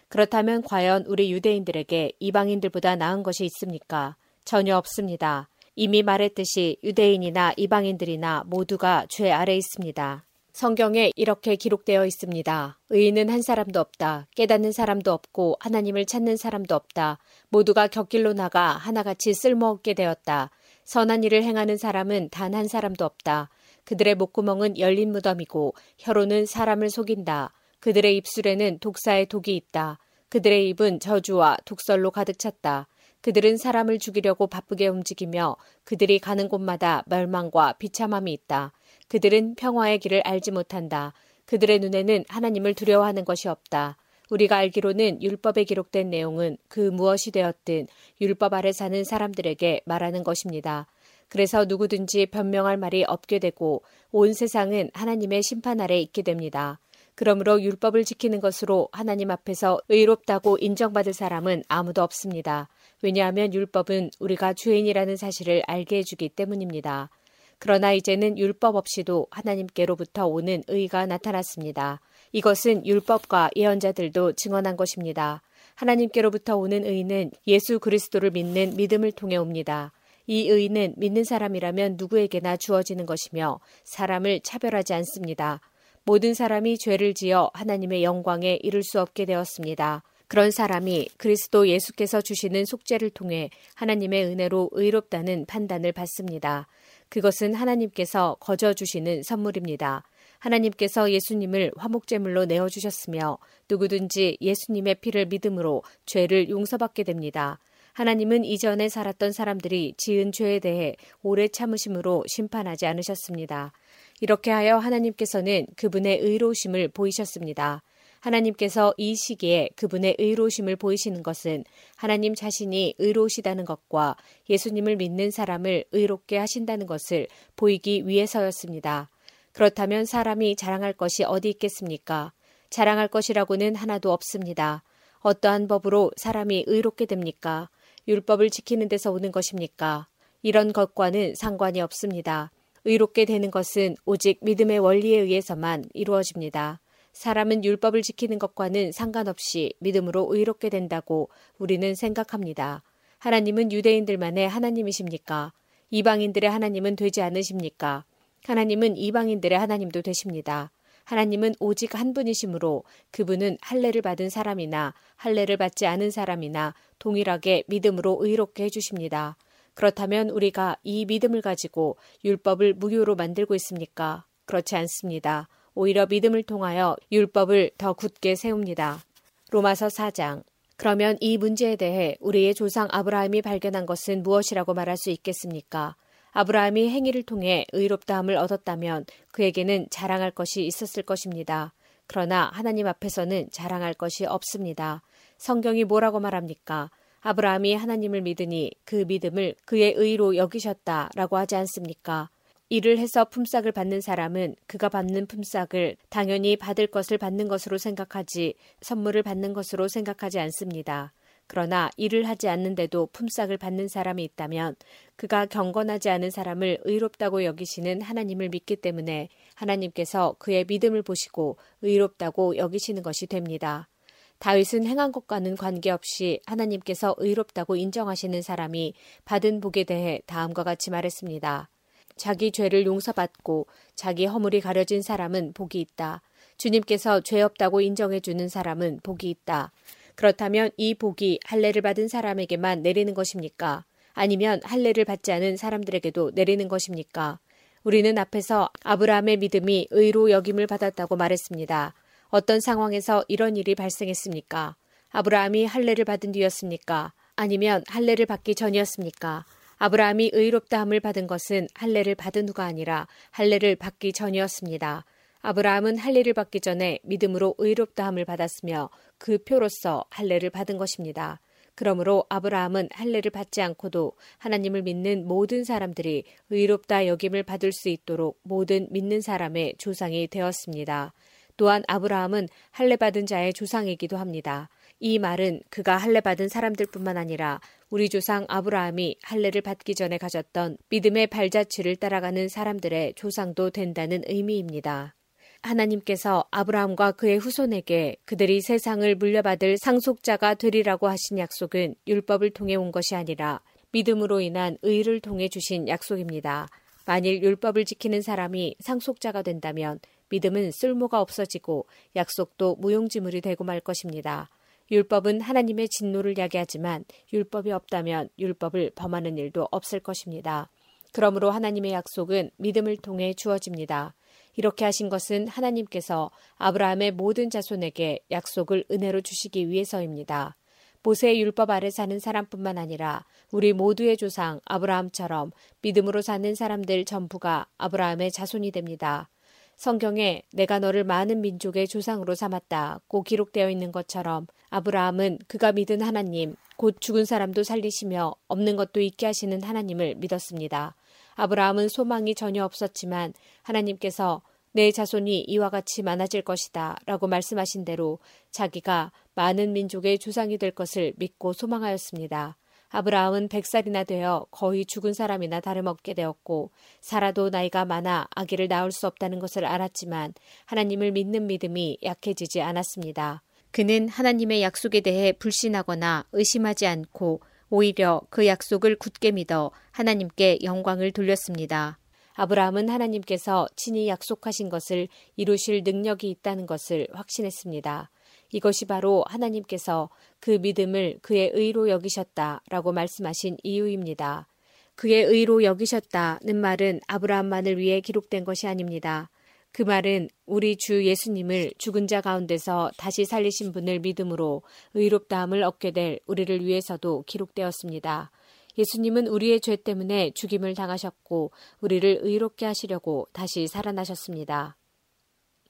그렇다면 과연 우리 유대인들에게 이방인들보다 나은 것이 있습니까? 전혀 없습니다. 이미 말했듯이 유대인이나 이방인들이나 모두가 죄 아래 있습니다. 성경에 이렇게 기록되어 있습니다. 의인은 한 사람도 없다. 깨닫는 사람도 없고 하나님을 찾는 사람도 없다. 모두가 곁길로 나가 하나같이 쓸모없게 되었다. 선한 일을 행하는 사람은 단 한 사람도 없다. 그들의 목구멍은 열린 무덤이고 혀로는 사람을 속인다. 그들의 입술에는 독사의 독이 있다. 그들의 입은 저주와 독설로 가득 찼다. 그들은 사람을 죽이려고 바쁘게 움직이며 그들이 가는 곳마다 멸망과 비참함이 있다. 그들은 평화의 길을 알지 못한다. 그들의 눈에는 하나님을 두려워하는 것이 없다. 우리가 알기로는 율법에 기록된 내용은 그 무엇이 되었든 율법 아래 사는 사람들에게 말하는 것입니다. 그래서 누구든지 변명할 말이 없게 되고 온 세상은 하나님의 심판 아래 있게 됩니다. 그러므로 율법을 지키는 것으로 하나님 앞에서 의롭다고 인정받을 사람은 아무도 없습니다. 왜냐하면 율법은 우리가 죄인이라는 사실을 알게 해주기 때문입니다. 그러나 이제는 율법 없이도 하나님께로부터 오는 의가 나타났습니다. 이것은 율법과 예언자들도 증언한 것입니다. 하나님께로부터 오는 의는 예수 그리스도를 믿는 믿음을 통해 옵니다. 이 의는 믿는 사람이라면 누구에게나 주어지는 것이며 사람을 차별하지 않습니다. 모든 사람이 죄를 지어 하나님의 영광에 이를 수 없게 되었습니다. 그런 사람이 그리스도 예수께서 주시는 속죄를 통해 하나님의 은혜로 의롭다는 판단을 받습니다. 그것은 하나님께서 거저 주시는 선물입니다. 하나님께서 예수님을 화목제물로 내어 주셨으며 누구든지 예수님의 피를 믿음으로 죄를 용서받게 됩니다. 하나님은 이전에 살았던 사람들이 지은 죄에 대해 오래 참으심으로 심판하지 않으셨습니다. 이렇게 하여 하나님께서는 그분의 의로우심을 보이셨습니다. 하나님께서 이 시기에 그분의 의로우심을 보이시는 것은 하나님 자신이 의로우시다는 것과 예수님을 믿는 사람을 의롭게 하신다는 것을 보이기 위해서였습니다. 그렇다면 사람이 자랑할 것이 어디 있겠습니까? 자랑할 것이라고는 하나도 없습니다. 어떠한 법으로 사람이 의롭게 됩니까? 율법을 지키는 데서 오는 것입니까? 이런 것과는 상관이 없습니다. 의롭게 되는 것은 오직 믿음의 원리에 의해서만 이루어집니다. 사람은 율법을 지키는 것과는 상관없이 믿음으로 의롭게 된다고 우리는 생각합니다. 하나님은 유대인들만의 하나님이십니까? 이방인들의 하나님은 되지 않으십니까? 하나님은 이방인들의 하나님도 되십니다. 하나님은 오직 한 분이시므로 그분은 할례를 받은 사람이나 할례를 받지 않은 사람이나 동일하게 믿음으로 의롭게 해 주십니다. 그렇다면 우리가 이 믿음을 가지고 율법을 무효로 만들고 있습니까? 그렇지 않습니다. 오히려 믿음을 통하여 율법을 더 굳게 세웁니다. 로마서 4장. 그러면 이 문제에 대해 우리의 조상 아브라함이 발견한 것은 무엇이라고 말할 수 있겠습니까? 아브라함이 행위를 통해 의롭다함을 얻었다면 그에게는 자랑할 것이 있었을 것입니다. 그러나 하나님 앞에서는 자랑할 것이 없습니다. 성경이 뭐라고 말합니까? 아브라함이 하나님을 믿으니 그 믿음을 그의 의로 여기셨다 라고 하지 않습니까? 일을 해서 품삯을 받는 사람은 그가 받는 품삯을 당연히 받을 것을 받는 것으로 생각하지 선물을 받는 것으로 생각하지 않습니다. 그러나 일을 하지 않는데도 품삯을 받는 사람이 있다면 그가 경건하지 않은 사람을 의롭다고 여기시는 하나님을 믿기 때문에 하나님께서 그의 믿음을 보시고 의롭다고 여기시는 것이 됩니다. 다윗은 행한 것과는 관계없이 하나님께서 의롭다고 인정하시는 사람이 받은 복에 대해 다음과 같이 말했습니다. 자기 죄를 용서받고 자기 허물이 가려진 사람은 복이 있다. 주님께서 죄 없다고 인정해 주는 사람은 복이 있다. 그렇다면 이 복이 할례를 받은 사람에게만 내리는 것입니까? 아니면 할례를 받지 않은 사람들에게도 내리는 것입니까? 우리는 앞에서 아브라함의 믿음이 의로 여김을 받았다고 말했습니다. 어떤 상황에서 이런 일이 발생했습니까? 아브라함이 할례를 받은 뒤였습니까? 아니면 할례를 받기 전이었습니까? 아브라함이 의롭다함을 받은 것은 할례를 받은 후가 아니라 할례를 받기 전이었습니다. 아브라함은 할례를 받기 전에 믿음으로 의롭다함을 받았으며 그 표로서 할례를 받은 것입니다. 그러므로 아브라함은 할례를 받지 않고도 하나님을 믿는 모든 사람들이 의롭다 여김을 받을 수 있도록 모든 믿는 사람의 조상이 되었습니다. 또한 아브라함은 할례 받은 자의 조상이기도 합니다. 이 말은 그가 할례 받은 사람들뿐만 아니라 우리 조상 아브라함이 할례를 받기 전에 가졌던 믿음의 발자취를 따라가는 사람들의 조상도 된다는 의미입니다. 하나님께서 아브라함과 그의 후손에게 그들이 세상을 물려받을 상속자가 되리라고 하신 약속은 율법을 통해 온 것이 아니라 믿음으로 인한 의를 통해 주신 약속입니다. 만일 율법을 지키는 사람이 상속자가 된다면 믿음은 쓸모가 없어지고 약속도 무용지물이 되고 말 것입니다. 율법은 하나님의 진노를 야기하지만 율법이 없다면 율법을 범하는 일도 없을 것입니다. 그러므로 하나님의 약속은 믿음을 통해 주어집니다. 이렇게 하신 것은 하나님께서 아브라함의 모든 자손에게 약속을 은혜로 주시기 위해서입니다. 모세의 율법 아래 사는 사람뿐만 아니라 우리 모두의 조상 아브라함처럼 믿음으로 사는 사람들 전부가 아브라함의 자손이 됩니다. 성경에 내가 너를 많은 민족의 조상으로 삼았다고 기록되어 있는 것처럼 아브라함은 그가 믿은 하나님, 곧 죽은 사람도 살리시며 없는 것도 있게 하시는 하나님을 믿었습니다. 아브라함은 소망이 전혀 없었지만 하나님께서 내 자손이 이와 같이 많아질 것이다 라고 말씀하신 대로 자기가 많은 민족의 조상이 될 것을 믿고 소망하였습니다. 아브라함은 100살이나 되어 거의 죽은 사람이나 다름없게 되었고 살아도 나이가 많아 아기를 낳을 수 없다는 것을 알았지만 하나님을 믿는 믿음이 약해지지 않았습니다. 그는 하나님의 약속에 대해 불신하거나 의심하지 않고 오히려 그 약속을 굳게 믿어 하나님께 영광을 돌렸습니다. 아브라함은 하나님께서 친히 약속하신 것을 이루실 능력이 있다는 것을 확신했습니다. 이것이 바로 하나님께서 그 믿음을 그의 의로 여기셨다라고 말씀하신 이유입니다. 그의 의로 여기셨다는 말은 아브라함만을 위해 기록된 것이 아닙니다. 그 말은 우리 주 예수님을 죽은 자 가운데서 다시 살리신 분을 믿음으로 의롭다함을 얻게 될 우리를 위해서도 기록되었습니다. 예수님은 우리의 죄 때문에 죽임을 당하셨고 우리를 의롭게 하시려고 다시 살아나셨습니다.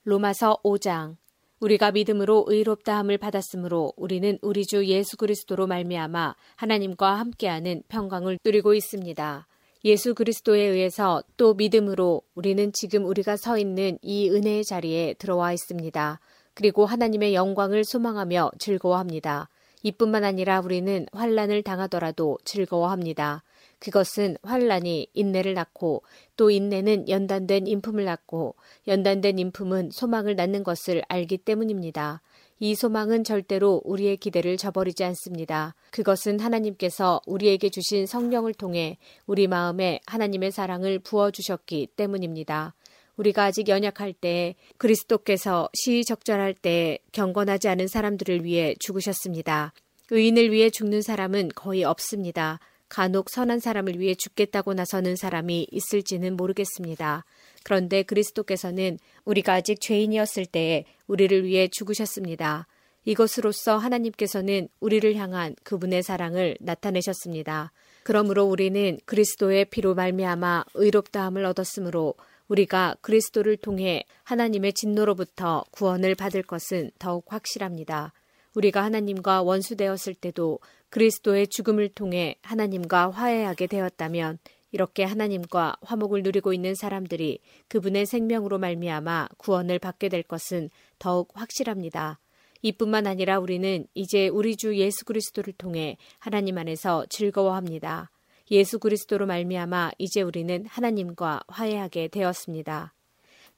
로마서 5장 우리가 믿음으로 의롭다함을 받았으므로 우리는 우리 주 예수 그리스도로 말미암아 하나님과 함께하는 평강을 누리고 있습니다. 예수 그리스도에 의해서 또 믿음으로 우리는 지금 우리가 서 있는 이 은혜의 자리에 들어와 있습니다. 그리고 하나님의 영광을 소망하며 즐거워합니다. 이뿐만 아니라 우리는 환란을 당하더라도 즐거워합니다. 그것은 환란이 인내를 낳고 또 인내는 연단된 인품을 낳고 연단된 인품은 소망을 낳는 것을 알기 때문입니다. 이 소망은 절대로 우리의 기대를 저버리지 않습니다. 그것은 하나님께서 우리에게 주신 성령을 통해 우리 마음에 하나님의 사랑을 부어 주셨기 때문입니다. 우리가 아직 연약할 때 그리스도께서 시적절할 때 경건하지 않은 사람들을 위해 죽으셨습니다. 의인을 위해 죽는 사람은 거의 없습니다. 간혹 선한 사람을 위해 죽겠다고 나서는 사람이 있을지는 모르겠습니다. 그런데 그리스도께서는 우리가 아직 죄인이었을 때에 우리를 위해 죽으셨습니다. 이것으로써 하나님께서는 우리를 향한 그분의 사랑을 나타내셨습니다. 그러므로 우리는 그리스도의 피로 말미암아 의롭다함을 얻었으므로 우리가 그리스도를 통해 하나님의 진노로부터 구원을 받을 것은 더욱 확실합니다. 우리가 하나님과 원수되었을 때도 그리스도의 죽음을 통해 하나님과 화해하게 되었다면 이렇게 하나님과 화목을 누리고 있는 사람들이 그분의 생명으로 말미암아 구원을 받게 될 것은 더욱 확실합니다. 이뿐만 아니라 우리는 이제 우리 주 예수 그리스도를 통해 하나님 안에서 즐거워합니다. 예수 그리스도로 말미암아 이제 우리는 하나님과 화해하게 되었습니다.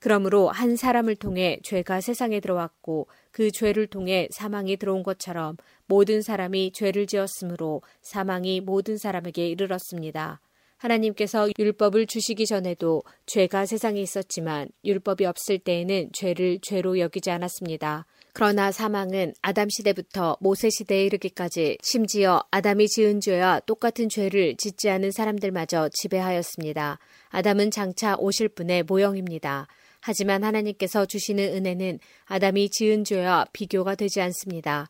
그러므로 한 사람을 통해 죄가 세상에 들어왔고 그 죄를 통해 사망이 들어온 것처럼 모든 사람이 죄를 지었으므로 사망이 모든 사람에게 이르렀습니다. 하나님께서 율법을 주시기 전에도 죄가 세상에 있었지만 율법이 없을 때에는 죄를 죄로 여기지 않았습니다. 그러나 사망은 아담 시대부터 모세 시대에 이르기까지 심지어 아담이 지은 죄와 똑같은 죄를 짓지 않은 사람들마저 지배하였습니다. 아담은 장차 오실 분의 모형입니다. 하지만 하나님께서 주시는 은혜는 아담이 지은 죄와 비교가 되지 않습니다.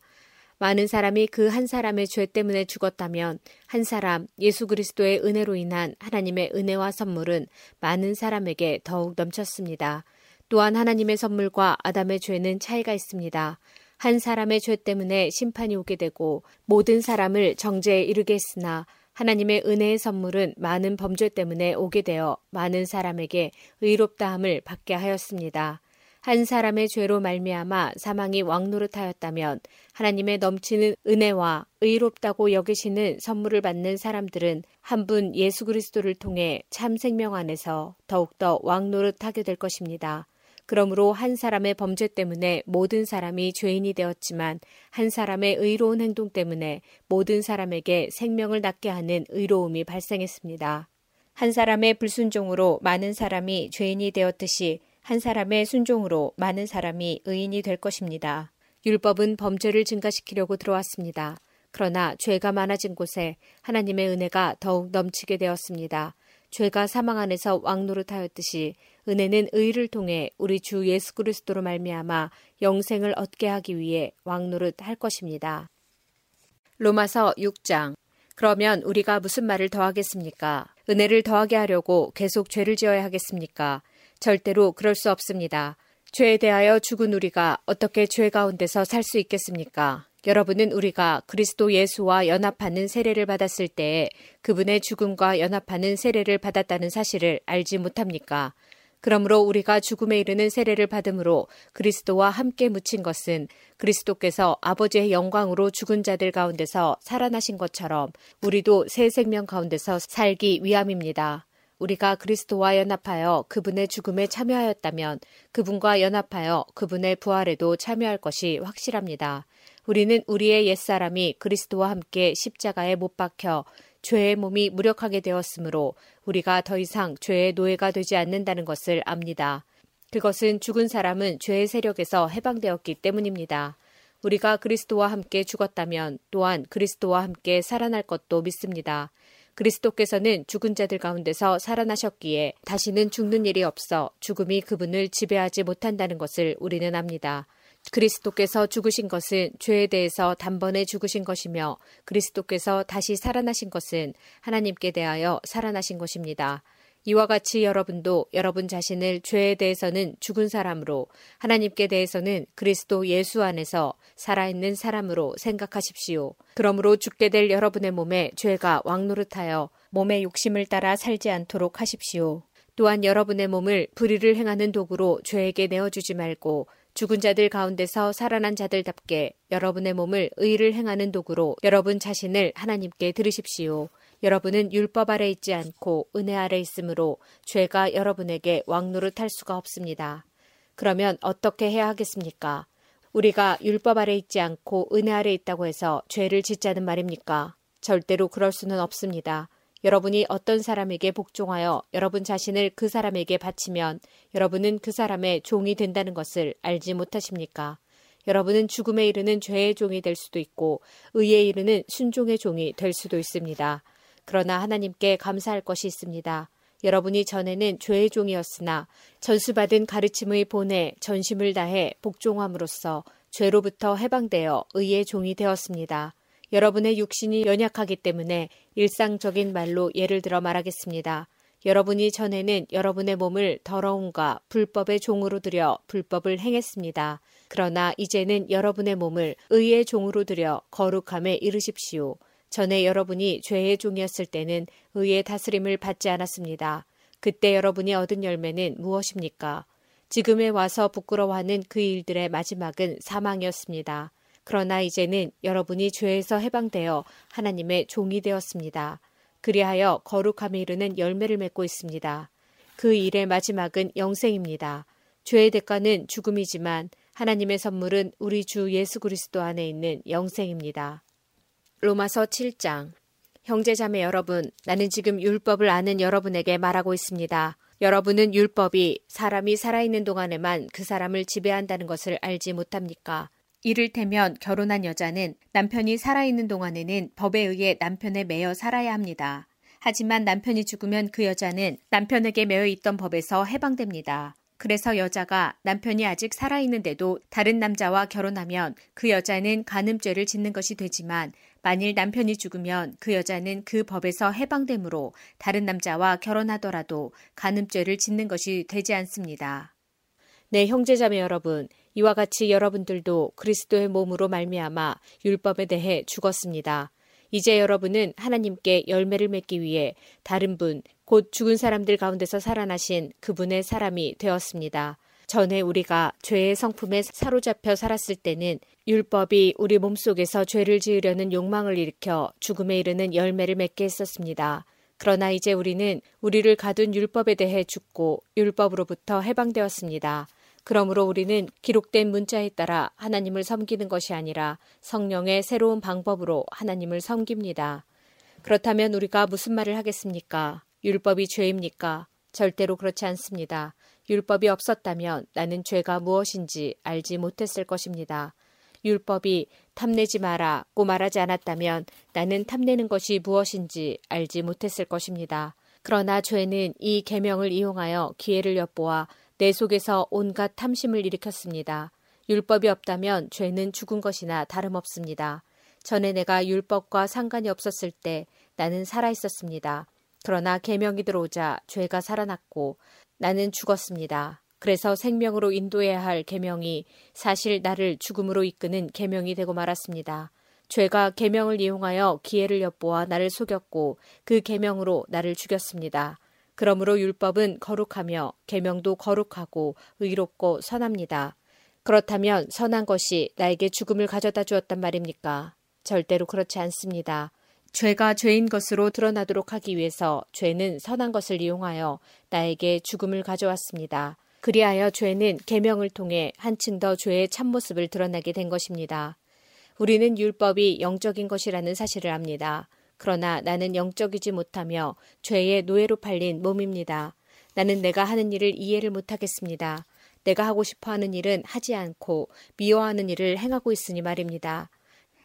많은 사람이 그 한 사람의 죄 때문에 죽었다면 한 사람 예수 그리스도의 은혜로 인한 하나님의 은혜와 선물은 많은 사람에게 더욱 넘쳤습니다. 또한 하나님의 선물과 아담의 죄는 차이가 있습니다. 한 사람의 죄 때문에 심판이 오게 되고 모든 사람을 정죄에 이르게 했으나 하나님의 은혜의 선물은 많은 범죄 때문에 오게 되어 많은 사람에게 의롭다함을 받게 하였습니다. 한 사람의 죄로 말미암아 사망이 왕노릇하였다면 하나님의 넘치는 은혜와 의롭다고 여기시는 선물을 받는 사람들은 한 분 예수 그리스도를 통해 참 생명 안에서 더욱더 왕노릇하게 될 것입니다. 그러므로 한 사람의 범죄 때문에 모든 사람이 죄인이 되었지만 한 사람의 의로운 행동 때문에 모든 사람에게 생명을 낳게 하는 의로움이 발생했습니다. 한 사람의 불순종으로 많은 사람이 죄인이 되었듯이 한 사람의 순종으로 많은 사람이 의인이 될 것입니다. 율법은 범죄를 증가시키려고 들어왔습니다. 그러나 죄가 많아진 곳에 하나님의 은혜가 더욱 넘치게 되었습니다. 죄가 사망 안에서 왕노릇하였듯이 은혜는 의를 통해 우리 주 예수 그리스도로 말미암아 영생을 얻게 하기 위해 왕노릇 할 것입니다. 로마서 6장 그러면 우리가 무슨 말을 더하겠습니까? 은혜를 더하게 하려고 계속 죄를 지어야 하겠습니까? 절대로 그럴 수 없습니다. 죄에 대하여 죽은 우리가 어떻게 죄 가운데서 살 수 있겠습니까? 여러분은 우리가 그리스도 예수와 연합하는 세례를 받았을 때 그분의 죽음과 연합하는 세례를 받았다는 사실을 알지 못합니까? 그러므로 우리가 죽음에 이르는 세례를 받음으로 그리스도와 함께 묻힌 것은 그리스도께서 아버지의 영광으로 죽은 자들 가운데서 살아나신 것처럼 우리도 새 생명 가운데서 살기 위함입니다. 우리가 그리스도와 연합하여 그분의 죽음에 참여하였다면 그분과 연합하여 그분의 부활에도 참여할 것이 확실합니다. 우리는 우리의 옛사람이 그리스도와 함께 십자가에 못 박혀 죄의 몸이 무력하게 되었으므로 우리가 더 이상 죄의 노예가 되지 않는다는 것을 압니다. 그것은 죽은 사람은 죄의 세력에서 해방되었기 때문입니다. 우리가 그리스도와 함께 죽었다면 또한 그리스도와 함께 살아날 것도 믿습니다. 그리스도께서는 죽은 자들 가운데서 살아나셨기에 다시는 죽는 일이 없어 죽음이 그분을 지배하지 못한다는 것을 우리는 압니다. 그리스도께서 죽으신 것은 죄에 대해서 단번에 죽으신 것이며 그리스도께서 다시 살아나신 것은 하나님께 대하여 살아나신 것입니다. 이와 같이 여러분도 여러분 자신을 죄에 대해서는 죽은 사람으로 하나님께 대해서는 그리스도 예수 안에서 살아있는 사람으로 생각하십시오. 그러므로 죽게 될 여러분의 몸에 죄가 왕노릇하여 몸의 욕심을 따라 살지 않도록 하십시오. 또한 여러분의 몸을 불의를 행하는 도구로 죄에게 내어주지 말고 죽은 자들 가운데서 살아난 자들답게 여러분의 몸을 의를 행하는 도구로 여러분 자신을 하나님께 들으십시오. 여러분은 율법 아래 있지 않고 은혜 아래 있으므로 죄가 여러분에게 왕노릇할 수가 없습니다. 그러면 어떻게 해야 하겠습니까? 우리가 율법 아래 있지 않고 은혜 아래 있다고 해서 죄를 짓자는 말입니까? 절대로 그럴 수는 없습니다. 여러분이 어떤 사람에게 복종하여 여러분 자신을 그 사람에게 바치면 여러분은 그 사람의 종이 된다는 것을 알지 못하십니까? 여러분은 죽음에 이르는 죄의 종이 될 수도 있고 의에 이르는 순종의 종이 될 수도 있습니다. 그러나 하나님께 감사할 것이 있습니다. 여러분이 전에는 죄의 종이었으나 전수받은 가르침의 본에 전심을 다해 복종함으로써 죄로부터 해방되어 의의 종이 되었습니다. 여러분의 육신이 연약하기 때문에 일상적인 말로 예를 들어 말하겠습니다. 여러분이 전에는 여러분의 몸을 더러움과 불법의 종으로 들여 불법을 행했습니다. 그러나 이제는 여러분의 몸을 의의 종으로 들여 거룩함에 이르십시오. 전에 여러분이 죄의 종이었을 때는 의의 다스림을 받지 않았습니다. 그때 여러분이 얻은 열매는 무엇입니까? 지금에 와서 부끄러워하는 그 일들의 마지막은 사망이었습니다. 그러나 이제는 여러분이 죄에서 해방되어 하나님의 종이 되었습니다. 그리하여 거룩함에 이르는 열매를 맺고 있습니다. 그 일의 마지막은 영생입니다. 죄의 대가는 죽음이지만 하나님의 선물은 우리 주 예수 그리스도 안에 있는 영생입니다. 로마서 7장 형제자매 여러분, 나는 지금 율법을 아는 여러분에게 말하고 있습니다. 여러분은 율법이 사람이 살아있는 동안에만 그 사람을 지배한다는 것을 알지 못합니까? 이를테면 결혼한 여자는 남편이 살아있는 동안에는 법에 의해 남편에 매여 살아야 합니다. 하지만 남편이 죽으면 그 여자는 남편에게 매여 있던 법에서 해방됩니다. 그래서 여자가 남편이 아직 살아있는데도 다른 남자와 결혼하면 그 여자는 간음죄를 짓는 것이 되지만 만일 남편이 죽으면 그 여자는 그 법에서 해방되므로 다른 남자와 결혼하더라도 간음죄를 짓는 것이 되지 않습니다. 네, 형제자매 여러분, 이와 같이 여러분들도 그리스도의 몸으로 말미암아 율법에 대해 죽었습니다. 이제 여러분은 하나님께 열매를 맺기 위해 다른 분, 곧 죽은 사람들 가운데서 살아나신 그분의 사람이 되었습니다. 전에 우리가 죄의 성품에 사로잡혀 살았을 때는 율법이 우리 몸속에서 죄를 지으려는 욕망을 일으켜 죽음에 이르는 열매를 맺게 했었습니다. 그러나 이제 우리는 우리를 가둔 율법에 대해 죽고 율법으로부터 해방되었습니다. 그러므로 우리는 기록된 문자에 따라 하나님을 섬기는 것이 아니라 성령의 새로운 방법으로 하나님을 섬깁니다. 그렇다면 우리가 무슨 말을 하겠습니까? 율법이 죄입니까? 절대로 그렇지 않습니다. 율법이 없었다면 나는 죄가 무엇인지 알지 못했을 것입니다. 율법이 탐내지 마라고 말하지 않았다면 나는 탐내는 것이 무엇인지 알지 못했을 것입니다. 그러나 죄는 이 계명을 이용하여 기회를 엿보아 내 속에서 온갖 탐심을 일으켰습니다. 율법이 없다면 죄는 죽은 것이나 다름없습니다. 전에 내가 율법과 상관이 없었을 때 나는 살아 있었습니다. 그러나 계명이 들어오자 죄가 살아났고 나는 죽었습니다. 그래서 생명으로 인도해야 할 계명이 사실 나를 죽음으로 이끄는 계명이 되고 말았습니다. 죄가 계명을 이용하여 기회를 엿보아 나를 속였고 그 계명으로 나를 죽였습니다. 그러므로 율법은 거룩하며 계명도 거룩하고 의롭고 선합니다. 그렇다면 선한 것이 나에게 죽음을 가져다 주었단 말입니까? 절대로 그렇지 않습니다. 죄가 죄인 것으로 드러나도록 하기 위해서 죄는 선한 것을 이용하여 나에게 죽음을 가져왔습니다. 그리하여 죄는 계명을 통해 한층 더 죄의 참모습을 드러나게 된 것입니다. 우리는 율법이 영적인 것이라는 사실을 압니다. 그러나 나는 영적이지 못하며 죄의 노예로 팔린 몸입니다. 나는 내가 하는 일을 이해를 못하겠습니다. 내가 하고 싶어 하는 일은 하지 않고 미워하는 일을 행하고 있으니 말입니다.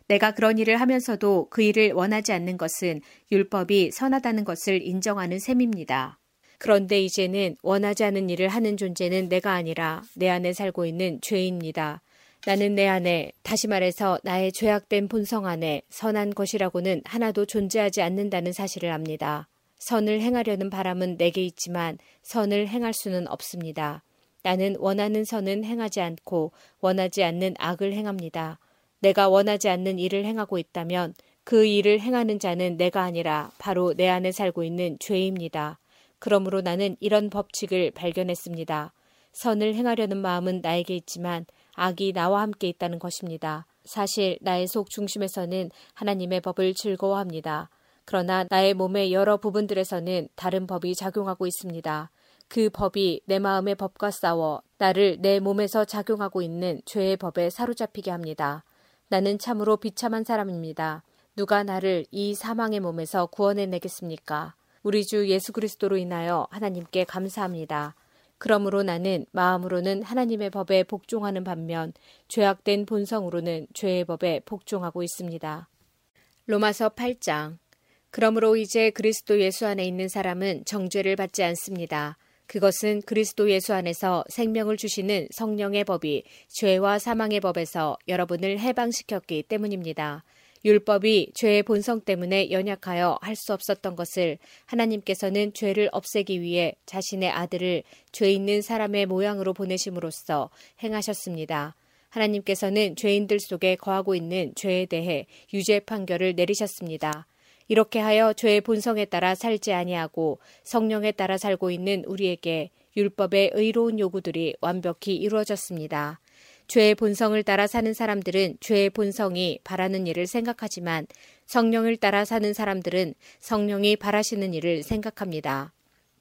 내가 그런 일을 하면서도 그 일을 원하지 않는 것은 율법이 선하다는 것을 인정하는 셈입니다. 그런데 이제는 원하지 않은 일을 하는 존재는 내가 아니라 내 안에 살고 있는 죄입니다. 나는 내 안에, 다시 말해서 나의 죄악된 본성 안에 선한 것이라고는 하나도 존재하지 않는다는 사실을 압니다. 선을 행하려는 바람은 내게 있지만 선을 행할 수는 없습니다. 나는 원하는 선은 행하지 않고 원하지 않는 악을 행합니다. 내가 원하지 않는 일을 행하고 있다면 그 일을 행하는 자는 내가 아니라 바로 내 안에 살고 있는 죄입니다. 그러므로 나는 이런 법칙을 발견했습니다. 선을 행하려는 마음은 나에게 있지만 악이 나와 함께 있다는 것입니다. 사실 나의 속 중심에서는 하나님의 법을 즐거워합니다. 그러나 나의 몸의 여러 부분들에서는 다른 법이 작용하고 있습니다. 그 법이 내 마음의 법과 싸워 나를 내 몸에서 작용하고 있는 죄의 법에 사로잡히게 합니다. 나는 참으로 비참한 사람입니다. 누가 나를 이 사망의 몸에서 구원해내겠습니까? 우리 주 예수 그리스도로 인하여 하나님께 감사합니다. 그러므로 나는 마음으로는 하나님의 법에 복종하는 반면 죄악된 본성으로는 죄의 법에 복종하고 있습니다. 로마서 8장 그러므로 이제 그리스도 예수 안에 있는 사람은 정죄를 받지 않습니다. 그것은 그리스도 예수 안에서 생명을 주시는 성령의 법이 죄와 사망의 법에서 여러분을 해방시켰기 때문입니다. 율법이 죄의 본성 때문에 연약하여 할 수 없었던 것을 하나님께서는 죄를 없애기 위해 자신의 아들을 죄 있는 사람의 모양으로 보내심으로써 행하셨습니다. 하나님께서는 죄인들 속에 거하고 있는 죄에 대해 유죄 판결을 내리셨습니다. 이렇게 하여 죄의 본성에 따라 살지 아니하고 성령에 따라 살고 있는 우리에게 율법의 의로운 요구들이 완벽히 이루어졌습니다. 죄의 본성을 따라 사는 사람들은 죄의 본성이 바라는 일을 생각하지만 성령을 따라 사는 사람들은 성령이 바라시는 일을 생각합니다.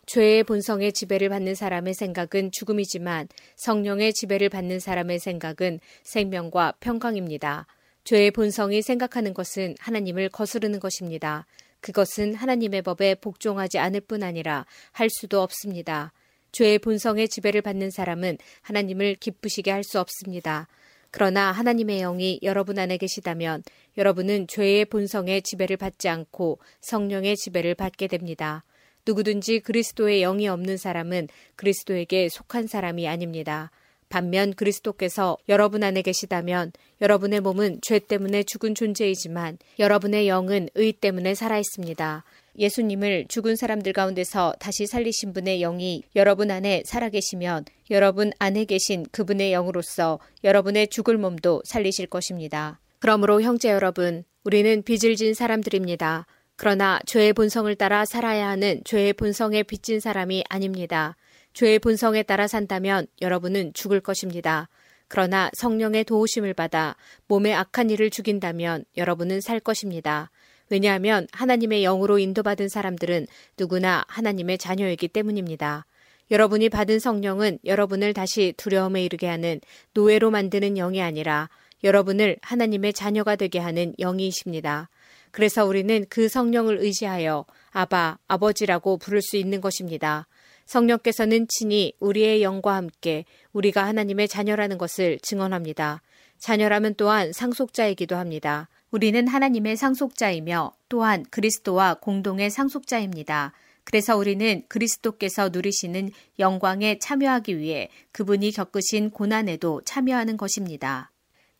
죄의 본성의 지배를 받는 사람의 생각은 죽음이지만 성령의 지배를 받는 사람의 생각은 생명과 평강입니다. 죄의 본성이 생각하는 것은 하나님을 거스르는 것입니다. 그것은 하나님의 법에 복종하지 않을 뿐 아니라 할 수도 없습니다. 죄의 본성의 지배를 받는 사람은 하나님을 기쁘시게 할 수 없습니다. 그러나 하나님의 영이 여러분 안에 계시다면 여러분은 죄의 본성의 지배를 받지 않고 성령의 지배를 받게 됩니다. 누구든지 그리스도의 영이 없는 사람은 그리스도에게 속한 사람이 아닙니다. 반면 그리스도께서 여러분 안에 계시다면 여러분의 몸은 죄 때문에 죽은 존재이지만 여러분의 영은 의 때문에 살아 있습니다. 예수님을 죽은 사람들 가운데서 다시 살리신 분의 영이 여러분 안에 살아계시면 여러분 안에 계신 그분의 영으로서 여러분의 죽을 몸도 살리실 것입니다. 그러므로 형제 여러분, 우리는 빚을 진 사람들입니다. 그러나 죄의 본성을 따라 살아야 하는 죄의 본성에 빚진 사람이 아닙니다. 죄의 본성에 따라 산다면 여러분은 죽을 것입니다. 그러나 성령의 도우심을 받아 몸의 악한 일을 죽인다면 여러분은 살 것입니다. 왜냐하면 하나님의 영으로 인도받은 사람들은 누구나 하나님의 자녀이기 때문입니다. 여러분이 받은 성령은 여러분을 다시 두려움에 이르게 하는 노예로 만드는 영이 아니라 여러분을 하나님의 자녀가 되게 하는 영이십니다. 그래서 우리는 그 성령을 의지하여 아바, 아버지라고 부를 수 있는 것입니다. 성령께서는 친히 우리의 영과 함께 우리가 하나님의 자녀라는 것을 증언합니다. 자녀라면 또한 상속자이기도 합니다. 우리는 하나님의 상속자이며 또한 그리스도와 공동의 상속자입니다. 그래서 우리는 그리스도께서 누리시는 영광에 참여하기 위해 그분이 겪으신 고난에도 참여하는 것입니다.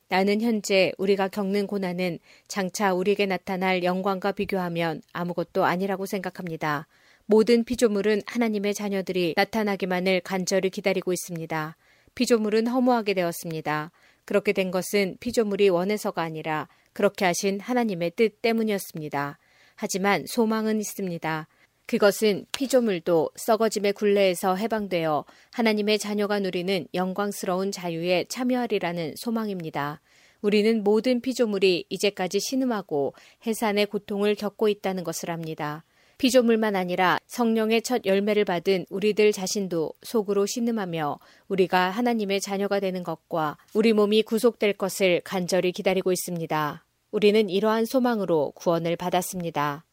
나는 현재 우리가 겪는 고난은 장차 우리에게 나타날 영광과 비교하면 아무것도 아니라고 생각합니다. 모든 피조물은 하나님의 자녀들이 나타나기만을 간절히 기다리고 있습니다. 피조물은 허무하게 되었습니다. 그렇게 된 것은 피조물이 원해서가 아니라 그렇게 하신 하나님의 뜻 때문이었습니다. 하지만 소망은 있습니다. 그것은 피조물도 썩어짐의 굴레에서 해방되어 하나님의 자녀가 누리는 영광스러운 자유에 참여하리라는 소망입니다. 우리는 모든 피조물이 이제까지 신음하고 해산의 고통을 겪고 있다는 것을 압니다. 피조물만 아니라 성령의 첫 열매를 받은 우리들 자신도 속으로 신음하며 우리가 하나님의 자녀가 되는 것과 우리 몸이 구속될 것을 간절히 기다리고 있습니다. 우리는 이러한 소망으로 구원을 받았습니다.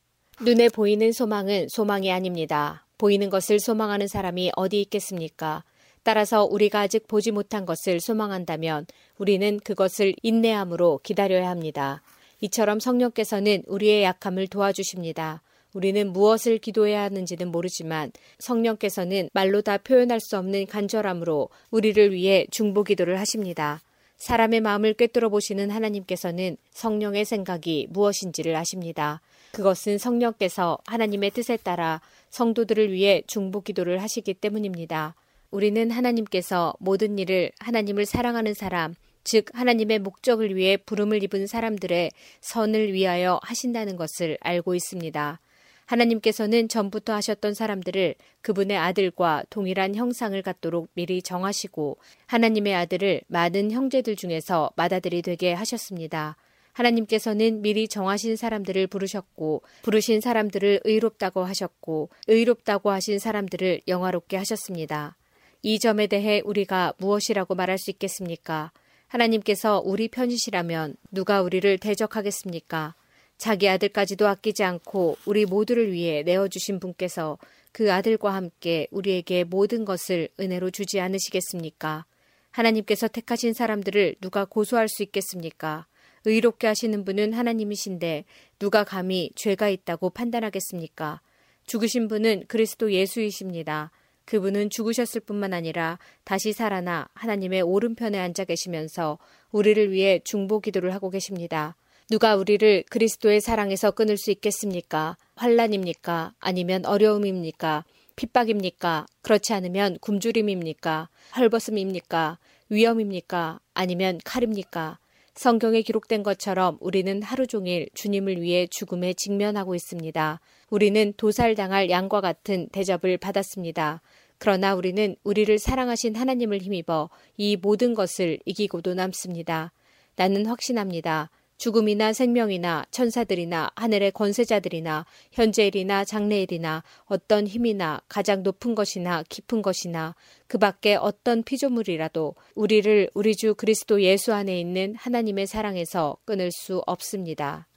눈에 보이는 소망은 소망이 아닙니다. 보이는 것을 소망하는 사람이 어디 있겠습니까? 따라서 우리가 아직 보지 못한 것을 소망한다면 우리는 그것을 인내함으로 기다려야 합니다. 이처럼 성령께서는 우리의 약함을 도와주십니다. 우리는 무엇을 기도해야 하는지는 모르지만 성령께서는 말로 다 표현할 수 없는 간절함으로 우리를 위해 중보 기도를 하십니다. 사람의 마음을 꿰뚫어 보시는 하나님께서는 성령의 생각이 무엇인지를 아십니다. 그것은 성령께서 하나님의 뜻에 따라 성도들을 위해 중보 기도를 하시기 때문입니다. 우리는 하나님께서 모든 일을 하나님을 사랑하는 사람, 즉 하나님의 목적을 위해 부름을 입은 사람들의 선을 위하여 하신다는 것을 알고 있습니다. 하나님께서는 전부터 하셨던 사람들을 그분의 아들과 동일한 형상을 갖도록 미리 정하시고 하나님의 아들을 많은 형제들 중에서 맏아들이 되게 하셨습니다. 하나님께서는 미리 정하신 사람들을 부르셨고 부르신 사람들을 의롭다고 하셨고 의롭다고 하신 사람들을 영화롭게 하셨습니다. 이 점에 대해 우리가 무엇이라고 말할 수 있겠습니까? 하나님께서 우리 편이시라면 누가 우리를 대적하겠습니까? 자기 아들까지도 아끼지 않고 우리 모두를 위해 내어주신 분께서 그 아들과 함께 우리에게 모든 것을 은혜로 주지 않으시겠습니까? 하나님께서 택하신 사람들을 누가 고소할 수 있겠습니까? 의롭게 하시는 분은 하나님이신데 누가 감히 죄가 있다고 판단하겠습니까? 죽으신 분은 그리스도 예수이십니다. 그분은 죽으셨을 뿐만 아니라 다시 살아나 하나님의 오른편에 앉아 계시면서 우리를 위해 중보 기도를 하고 계십니다. 누가 우리를 그리스도의 사랑에서 끊을 수 있겠습니까? 환란입니까? 아니면 어려움입니까? 핍박입니까? 그렇지 않으면 굶주림입니까? 헐벗음입니까? 위험입니까? 아니면 칼입니까? 성경에 기록된 것처럼 우리는 하루 종일 주님을 위해 죽음에 직면하고 있습니다. 우리는 도살당할 양과 같은 대접을 받았습니다. 그러나 우리는 우리를 사랑하신 하나님을 힘입어 이 모든 것을 이기고도 남습니다. 나는 확신합니다. 죽음이나 생명이나 천사들이나 하늘의 권세자들이나 현재일이나 장래일이나 어떤 힘이나 가장 높은 것이나 깊은 것이나 그 밖에 어떤 피조물이라도 우리를 우리 주 그리스도 예수 안에 있는 하나님의 사랑에서 끊을 수 없습니다.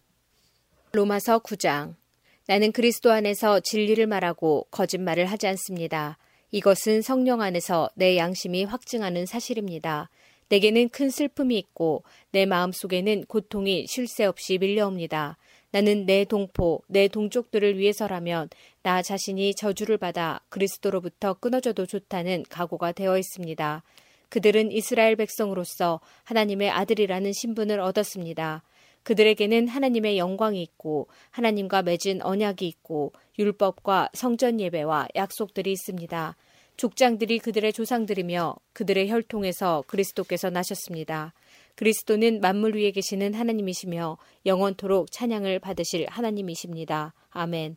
로마서 9장 나는 그리스도 안에서 진리를 말하고 거짓말을 하지 않습니다. 이것은 성령 안에서 내 양심이 확증하는 사실입니다. 내게는 큰 슬픔이 있고 내 마음 속에는 고통이 쉴 새 없이 밀려옵니다. 나는 내 동포, 내 동족들을 위해서라면 나 자신이 저주를 받아 그리스도로부터 끊어져도 좋다는 각오가 되어 있습니다. 그들은 이스라엘 백성으로서 하나님의 아들이라는 신분을 얻었습니다. 그들에게는 하나님의 영광이 있고 하나님과 맺은 언약이 있고 율법과 성전 예배와 약속들이 있습니다. 족장들이 그들의 조상들이며 그들의 혈통에서 그리스도께서 나셨습니다. 그리스도는 만물 위에 계시는 하나님이시며 영원토록 찬양을 받으실 하나님이십니다. 아멘.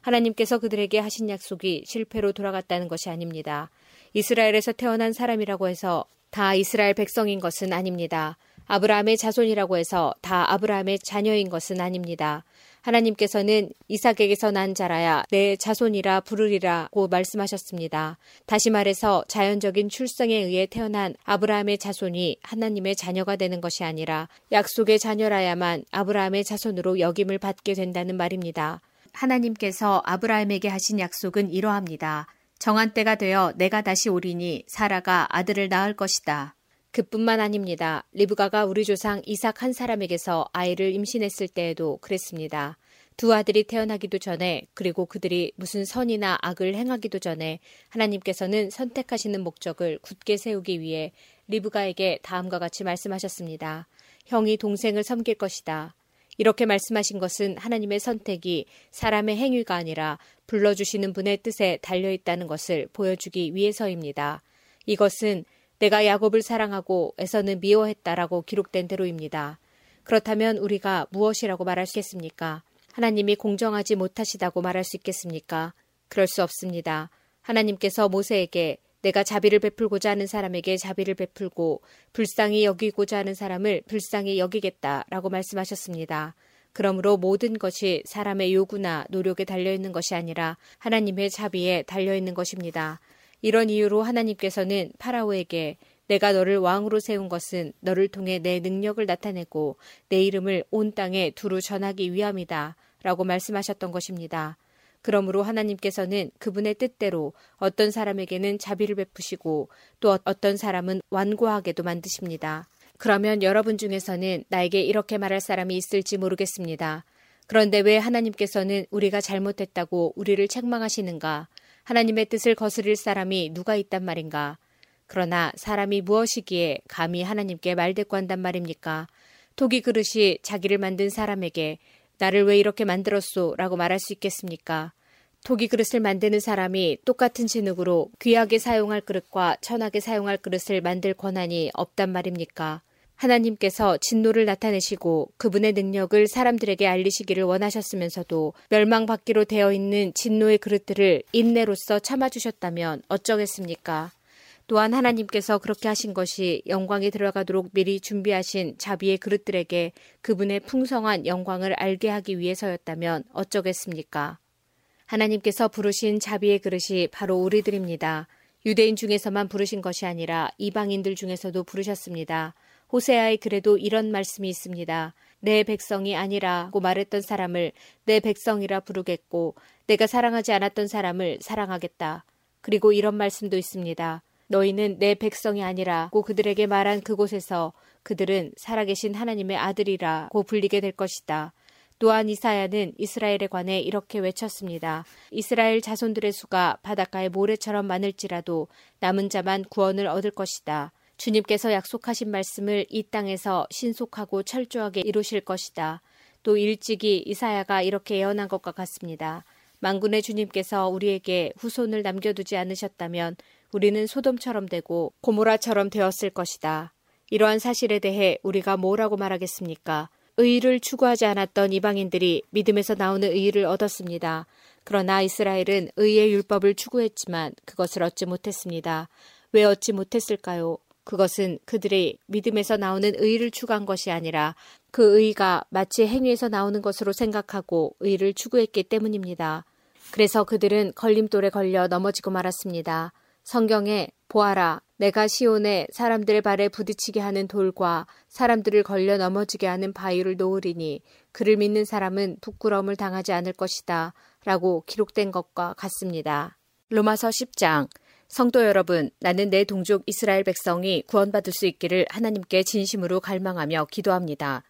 하나님께서 그들에게 하신 약속이 실패로 돌아갔다는 것이 아닙니다. 이스라엘에서 태어난 사람이라고 해서 다 이스라엘 백성인 것은 아닙니다. 아브라함의 자손이라고 해서 다 아브라함의 자녀인 것은 아닙니다. 하나님께서는 이삭에게서 난 자라야 내 자손이라 부르리라고 말씀하셨습니다. 다시 말해서 자연적인 출생에 의해 태어난 아브라함의 자손이 하나님의 자녀가 되는 것이 아니라 약속의 자녀라야만 아브라함의 자손으로 역임을 받게 된다는 말입니다. 하나님께서 아브라함에게 하신 약속은 이러합니다. 정한 때가 되어 내가 다시 오리니 사라가 아들을 낳을 것이다. 그뿐만 아닙니다. 리브가가 우리 조상 이삭 한 사람에게서 아이를 임신했을 때에도 그랬습니다. 두 아들이 태어나기도 전에 그리고 그들이 무슨 선이나 악을 행하기도 전에 하나님께서는 선택하시는 목적을 굳게 세우기 위해 리브가에게 다음과 같이 말씀하셨습니다. 형이 동생을 섬길 것이다. 이렇게 말씀하신 것은 하나님의 선택이 사람의 행위가 아니라 불러주시는 분의 뜻에 달려 있다는 것을 보여주기 위해서입니다. 이것은 내가 야곱을 사랑하고 에서는 미워했다라고 기록된 대로입니다. 그렇다면 우리가 무엇이라고 말할 수 있겠습니까? 하나님이 공정하지 못하시다고 말할 수 있겠습니까? 그럴 수 없습니다. 하나님께서 모세에게 내가 자비를 베풀고자 하는 사람에게 자비를 베풀고 불쌍히 여기고자 하는 사람을 불쌍히 여기겠다라고 말씀하셨습니다. 그러므로 모든 것이 사람의 요구나 노력에 달려 있는 것이 아니라 하나님의 자비에 달려 있는 것입니다. 이런 이유로 하나님께서는 파라오에게 내가 너를 왕으로 세운 것은 너를 통해 내 능력을 나타내고 내 이름을 온 땅에 두루 전하기 위함이다. 라고 말씀하셨던 것입니다. 그러므로 하나님께서는 그분의 뜻대로 어떤 사람에게는 자비를 베푸시고 또 어떤 사람은 완고하게도 만드십니다. 그러면 여러분 중에서는 나에게 이렇게 말할 사람이 있을지 모르겠습니다. 그런데 왜 하나님께서는 우리가 잘못했다고 우리를 책망하시는가? 하나님의 뜻을 거스릴 사람이 누가 있단 말인가? 그러나 사람이 무엇이기에 감히 하나님께 말대꾸한단 말입니까? 토기 그릇이 자기를 만든 사람에게 나를 왜 이렇게 만들었소? 라고 말할 수 있겠습니까? 토기 그릇을 만드는 사람이 똑같은 진흙으로 귀하게 사용할 그릇과 천하게 사용할 그릇을 만들 권한이 없단 말입니까? 하나님께서 진노를 나타내시고 그분의 능력을 사람들에게 알리시기를 원하셨으면서도 멸망받기로 되어 있는 진노의 그릇들을 인내로서 참아주셨다면 어쩌겠습니까? 또한 하나님께서 그렇게 하신 것이 영광에 들어가도록 미리 준비하신 자비의 그릇들에게 그분의 풍성한 영광을 알게 하기 위해서였다면 어쩌겠습니까? 하나님께서 부르신 자비의 그릇이 바로 우리들입니다. 유대인 중에서만 부르신 것이 아니라 이방인들 중에서도 부르셨습니다. 호세아의 글에도 이런 말씀이 있습니다. 내 백성이 아니라고 말했던 사람을 내 백성이라 부르겠고 내가 사랑하지 않았던 사람을 사랑하겠다. 그리고 이런 말씀도 있습니다. 너희는 내 백성이 아니라고 그들에게 말한 그곳에서 그들은 살아계신 하나님의 아들이라고 불리게 될 것이다. 또한 이사야는 이스라엘에 관해 이렇게 외쳤습니다. 이스라엘 자손들의 수가 바닷가의 모래처럼 많을지라도 남은 자만 구원을 얻을 것이다. 주님께서 약속하신 말씀을 이 땅에서 신속하고 철저하게 이루실 것이다. 또 일찍이 이사야가 이렇게 예언한 것과 같습니다. 망군의 주님께서 우리에게 후손을 남겨두지 않으셨다면 우리는 소돔처럼 되고 고모라처럼 되었을 것이다. 이러한 사실에 대해 우리가 뭐라고 말하겠습니까? 의의를 추구하지 않았던 이방인들이 믿음에서 나오는 의의를 얻었습니다. 그러나 이스라엘은 의의 율법을 추구했지만 그것을 얻지 못했습니다. 왜 얻지 못했을까요? 그것은 그들의 믿음에서 나오는 의의를 추구한 것이 아니라 그 의의가 마치 행위에서 나오는 것으로 생각하고 의의를 추구했기 때문입니다. 그래서 그들은 걸림돌에 걸려 넘어지고 말았습니다. 성경에 보아라, 내가 시온에 사람들의 발에 부딪히게 하는 돌과 사람들을 걸려 넘어지게 하는 바위를 놓으리니 그를 믿는 사람은 부끄러움을 당하지 않을 것이다. 라고 기록된 것과 같습니다. 로마서 10장 성도 여러분, 나는 내 동족 이스라엘 백성이 구원받을 수 있기를 하나님께 진심으로 갈망하며 기도합니다.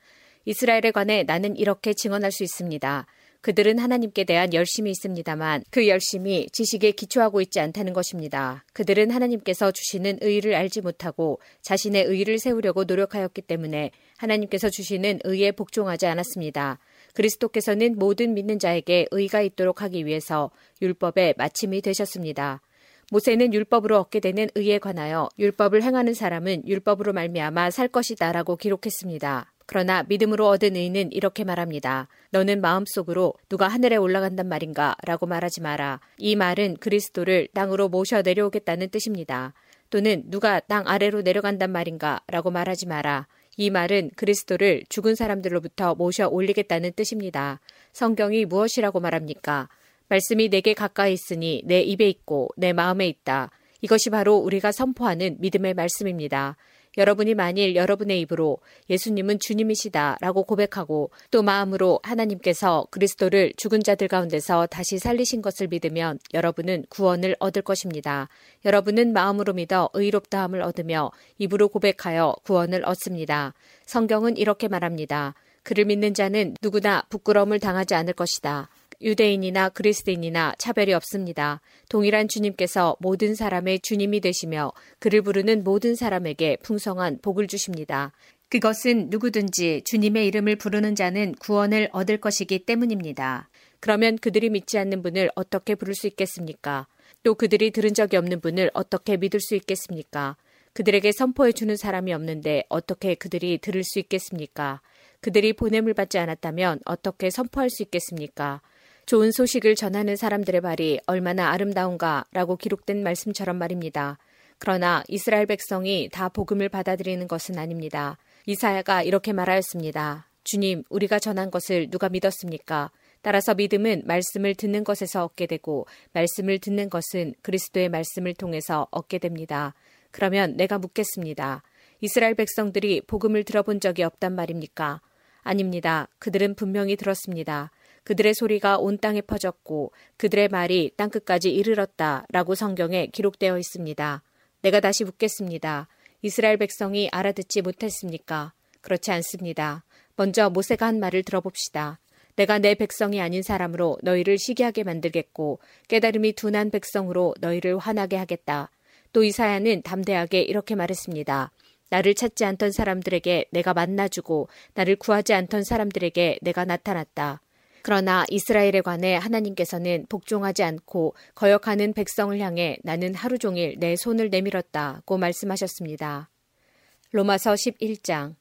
이스라엘에 관해 나는 이렇게 증언할 수 있습니다. 그들은 하나님께 대한 열심이 있습니다만 그 열심이 지식에 기초하고 있지 않다는 것입니다. 그들은 하나님께서 주시는 의를 알지 못하고 자신의 의를 세우려고 노력하였기 때문에 하나님께서 주시는 의에 복종하지 않았습니다. 그리스도께서는 모든 믿는 자에게 의가 있도록 하기 위해서 율법의 마침이 되셨습니다. 모세는 율법으로 얻게 되는 의에 관하여 율법을 행하는 사람은 율법으로 말미암아 살 것이다라고 기록했습니다. 그러나 믿음으로 얻은 의는 이렇게 말합니다. 너는 마음속으로 누가 하늘에 올라간단 말인가? 라고 말하지 마라. 이 말은 그리스도를 땅으로 모셔 내려오겠다는 뜻입니다. 또는 누가 땅 아래로 내려간단 말인가? 라고 말하지 마라. 이 말은 그리스도를 죽은 사람들로부터 모셔 올리겠다는 뜻입니다. 성경이 무엇이라고 말합니까? 말씀이 내게 가까이 있으니 내 입에 있고 내 마음에 있다. 이것이 바로 우리가 선포하는 믿음의 말씀입니다. 여러분이 만일 여러분의 입으로 예수님은 주님이시다 라고 고백하고 또 마음으로 하나님께서 그리스도를 죽은 자들 가운데서 다시 살리신 것을 믿으면 여러분은 구원을 얻을 것입니다. 여러분은 마음으로 믿어 의롭다함을 얻으며 입으로 고백하여 구원을 얻습니다. 성경은 이렇게 말합니다. 그를 믿는 자는 누구나 부끄러움을 당하지 않을 것이다. 유대인이나 그리스도인이나 차별이 없습니다. 동일한 주님께서 모든 사람의 주님이 되시며 그를 부르는 모든 사람에게 풍성한 복을 주십니다. 그것은 누구든지 주님의 이름을 부르는 자는 구원을 얻을 것이기 때문입니다. 그러면 그들이 믿지 않는 분을 어떻게 부를 수 있겠습니까? 또 그들이 들은 적이 없는 분을 어떻게 믿을 수 있겠습니까? 그들에게 선포해 주는 사람이 없는데 어떻게 그들이 들을 수 있겠습니까? 그들이 보냄을 받지 않았다면 어떻게 선포할 수 있겠습니까? 좋은 소식을 전하는 사람들의 발이 얼마나 아름다운가라고 기록된 말씀처럼 말입니다. 그러나 이스라엘 백성이 다 복음을 받아들이는 것은 아닙니다. 이사야가 이렇게 말하였습니다. 주님, 우리가 전한 것을 누가 믿었습니까? 따라서 믿음은 말씀을 듣는 것에서 얻게 되고 말씀을 듣는 것은 그리스도의 말씀을 통해서 얻게 됩니다. 그러면 내가 묻겠습니다. 이스라엘 백성들이 복음을 들어본 적이 없단 말입니까? 아닙니다. 그들은 분명히 들었습니다. 그들의 소리가 온 땅에 퍼졌고 그들의 말이 땅 끝까지 이르렀다 라고 성경에 기록되어 있습니다. 내가 다시 묻겠습니다. 이스라엘 백성이 알아듣지 못했습니까? 그렇지 않습니다. 먼저 모세가 한 말을 들어봅시다. 내가 내 백성이 아닌 사람으로 너희를 시기하게 만들겠고 깨달음이 둔한 백성으로 너희를 화나게 하겠다. 또 이사야는 담대하게 이렇게 말했습니다. 나를 찾지 않던 사람들에게 내가 만나주고 나를 구하지 않던 사람들에게 내가 나타났다. 그러나 이스라엘에 관해 하나님께서는 복종하지 않고 거역하는 백성을 향해 나는 하루 종일 내 손을 내밀었다고 말씀하셨습니다. 로마서 11장.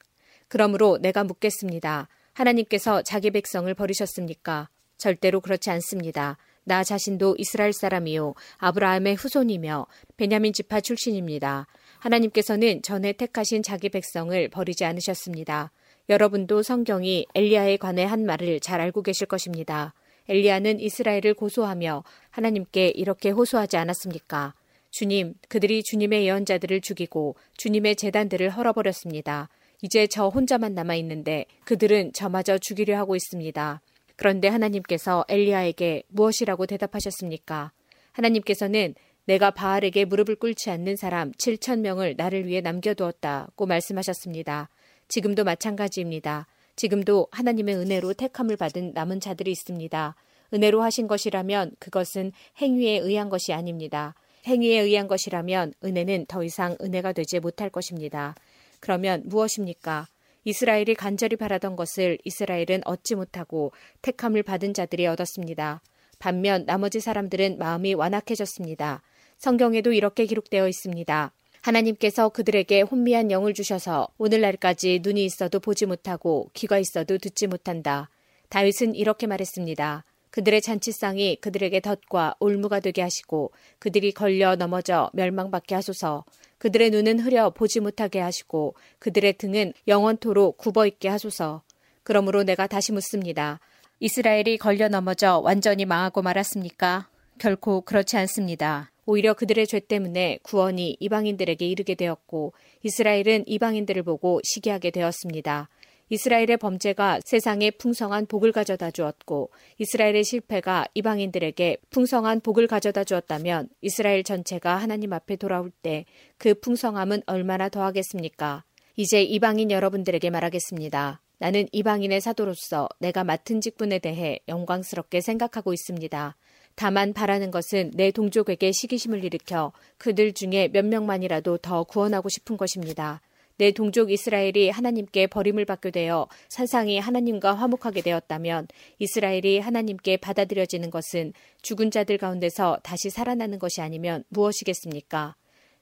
그러므로 내가 묻겠습니다. 하나님께서 자기 백성을 버리셨습니까? 절대로 그렇지 않습니다. 나 자신도 이스라엘 사람이요 아브라함의 후손이며 베냐민 지파 출신입니다. 하나님께서는 전에 택하신 자기 백성을 버리지 않으셨습니다. 여러분도 성경이 엘리야에 관해 한 말을 잘 알고 계실 것입니다. 엘리야는 이스라엘을 고소하며 하나님께 이렇게 호소하지 않았습니까? 주님, 그들이 주님의 예언자들을 죽이고 주님의 재단들을 헐어버렸습니다. 이제 저 혼자만 남아 있는데 그들은 저마저 죽이려 하고 있습니다. 그런데 하나님께서 엘리야에게 무엇이라고 대답하셨습니까? 하나님께서는 내가 바알에게 무릎을 꿇지 않는 사람 7천 명을 나를 위해 남겨두었다고 말씀하셨습니다. 지금도 마찬가지입니다. 지금도 하나님의 은혜로 택함을 받은 남은 자들이 있습니다. 은혜로 하신 것이라면 그것은 행위에 의한 것이 아닙니다. 행위에 의한 것이라면 은혜는 더 이상 은혜가 되지 못할 것입니다. 그러면 무엇입니까? 이스라엘이 간절히 바라던 것을 이스라엘은 얻지 못하고 택함을 받은 자들이 얻었습니다. 반면 나머지 사람들은 마음이 완악해졌습니다. 성경에도 이렇게 기록되어 있습니다. 하나님께서 그들에게 혼미한 영을 주셔서 오늘날까지 눈이 있어도 보지 못하고 귀가 있어도 듣지 못한다. 다윗은 이렇게 말했습니다. 그들의 잔치상이 그들에게 덫과 올무가 되게 하시고 그들이 걸려 넘어져 멸망받게 하소서. 그들의 눈은 흐려 보지 못하게 하시고 그들의 등은 영원토록 굽어 있게 하소서. 그러므로 내가 다시 묻습니다. 이스라엘이 걸려 넘어져 완전히 망하고 말았습니까? 결코 그렇지 않습니다. 오히려 그들의 죄 때문에 구원이 이방인들에게 이르게 되었고 이스라엘은 이방인들을 보고 시기하게 되었습니다. 이스라엘의 범죄가 세상에 풍성한 복을 가져다 주었고 이스라엘의 실패가 이방인들에게 풍성한 복을 가져다 주었다면 이스라엘 전체가 하나님 앞에 돌아올 때 그 풍성함은 얼마나 더하겠습니까? 이제 이방인 여러분들에게 말하겠습니다. 나는 이방인의 사도로서 내가 맡은 직분에 대해 영광스럽게 생각하고 있습니다. 다만 바라는 것은 내 동족에게 시기심을 일으켜 그들 중에 몇 명만이라도 더 구원하고 싶은 것입니다. 내 동족 이스라엘이 하나님께 버림을 받게 되어 산상이 하나님과 화목하게 되었다면 이스라엘이 하나님께 받아들여지는 것은 죽은 자들 가운데서 다시 살아나는 것이 아니면 무엇이겠습니까?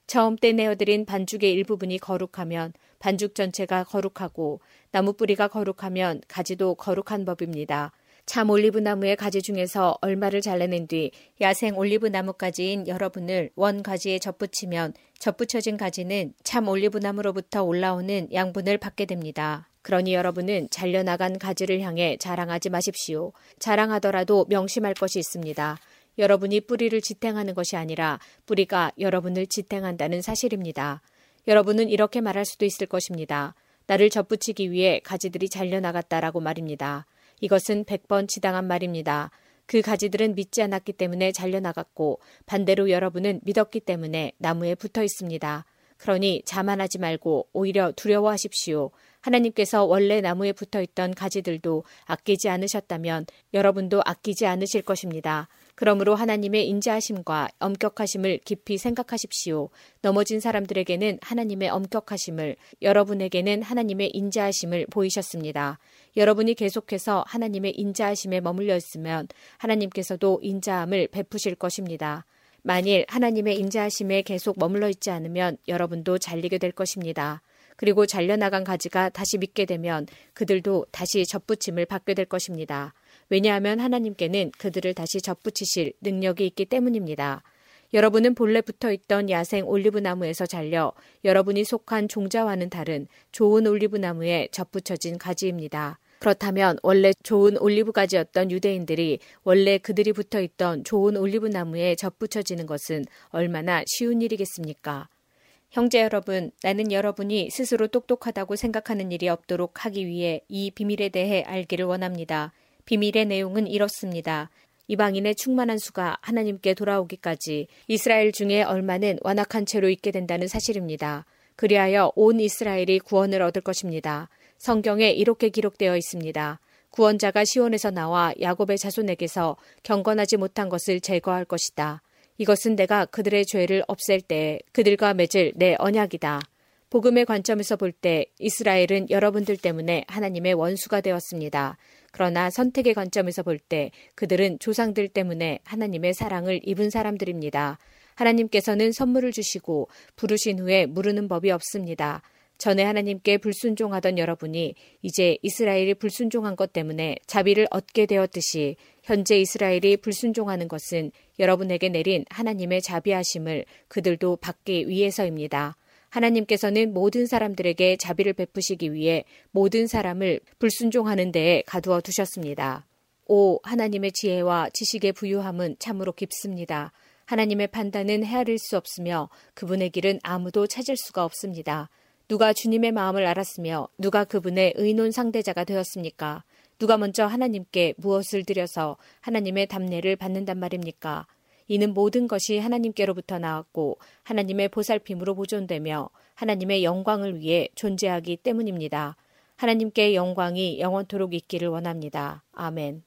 처음 때 내어드린 반죽의 일부분이 거룩하면 반죽 전체가 거룩하고 나무 뿌리가 거룩하면 가지도 거룩한 법입니다. 참 올리브 나무의 가지 중에서 얼마를 잘라낸 뒤 야생 올리브 나무가지인 여러 분을 원 가지에 접붙이면 접붙여진 가지는 참 올리브 나무로부터 올라오는 양분을 받게 됩니다. 그러니 여러분은 잘려나간 가지를 향해 자랑하지 마십시오. 자랑하더라도 명심할 것이 있습니다. 여러분이 뿌리를 지탱하는 것이 아니라 뿌리가 여러분을 지탱한다는 사실입니다. 여러분은 이렇게 말할 수도 있을 것입니다. 나를 접붙이기 위해 가지들이 잘려나갔다라고 말입니다. 이것은 100번 지당한 말입니다. 그 가지들은 믿지 않았기 때문에 잘려나갔고 반대로 여러분은 믿었기 때문에 나무에 붙어 있습니다. 그러니 자만하지 말고 오히려 두려워하십시오. 하나님께서 원래 나무에 붙어 있던 가지들도 아끼지 않으셨다면 여러분도 아끼지 않으실 것입니다. 그러므로 하나님의 인자하심과 엄격하심을 깊이 생각하십시오. 넘어진 사람들에게는 하나님의 엄격하심을, 여러분에게는 하나님의 인자하심을 보이셨습니다. 여러분이 계속해서 하나님의 인자하심에 머물려 있으면 하나님께서도 인자함을 베푸실 것입니다. 만일 하나님의 인자하심에 계속 머물러 있지 않으면 여러분도 잘리게 될 것입니다. 그리고 잘려나간 가지가 다시 믿게 되면 그들도 다시 접붙임을 받게 될 것입니다. 왜냐하면 하나님께는 그들을 다시 접붙이실 능력이 있기 때문입니다. 여러분은 본래 붙어 있던 야생 올리브 나무에서 잘려 여러분이 속한 종자와는 다른 좋은 올리브 나무에 접붙여진 가지입니다. 그렇다면 원래 좋은 올리브 가지였던 유대인들이 원래 그들이 붙어 있던 좋은 올리브 나무에 접붙여지는 것은 얼마나 쉬운 일이겠습니까? 형제 여러분, 나는 여러분이 스스로 똑똑하다고 생각하는 일이 없도록 하기 위해 이 비밀에 대해 알기를 원합니다. 비밀의 내용은 이렇습니다. 이방인의 충만한 수가 하나님께 돌아오기까지 이스라엘 중에 얼마는 완악한 채로 있게 된다는 사실입니다. 그리하여 온 이스라엘이 구원을 얻을 것입니다. 성경에 이렇게 기록되어 있습니다. 구원자가 시온에서 나와 야곱의 자손에게서 경건하지 못한 것을 제거할 것이다. 이것은 내가 그들의 죄를 없앨 때 그들과 맺을 내 언약이다. 복음의 관점에서 볼 때 이스라엘은 여러분들 때문에 하나님의 원수가 되었습니다. 그러나 선택의 관점에서 볼 때 그들은 조상들 때문에 하나님의 사랑을 입은 사람들입니다. 하나님께서는 선물을 주시고 부르신 후에 무르는 법이 없습니다. 전에 하나님께 불순종하던 여러분이 이제 이스라엘이 불순종한 것 때문에 자비를 얻게 되었듯이 현재 이스라엘이 불순종하는 것은 여러분에게 내린 하나님의 자비하심을 그들도 받기 위해서입니다. 하나님께서는 모든 사람들에게 자비를 베푸시기 위해 모든 사람을 불순종하는 데에 가두어 두셨습니다. 오, 하나님의 지혜와 지식의 부유함은 참으로 깊습니다. 하나님의 판단은 헤아릴 수 없으며 그분의 길은 아무도 찾을 수가 없습니다. 누가 주님의 마음을 알았으며 누가 그분의 의논 상대자가 되었습니까? 누가 먼저 하나님께 무엇을 드려서 하나님의 담례를 받는단 말입니까? 이는 모든 것이 하나님께로부터 나왔고 하나님의 보살핌으로 보존되며 하나님의 영광을 위해 존재하기 때문입니다. 하나님께 영광이 영원토록 있기를 원합니다. 아멘.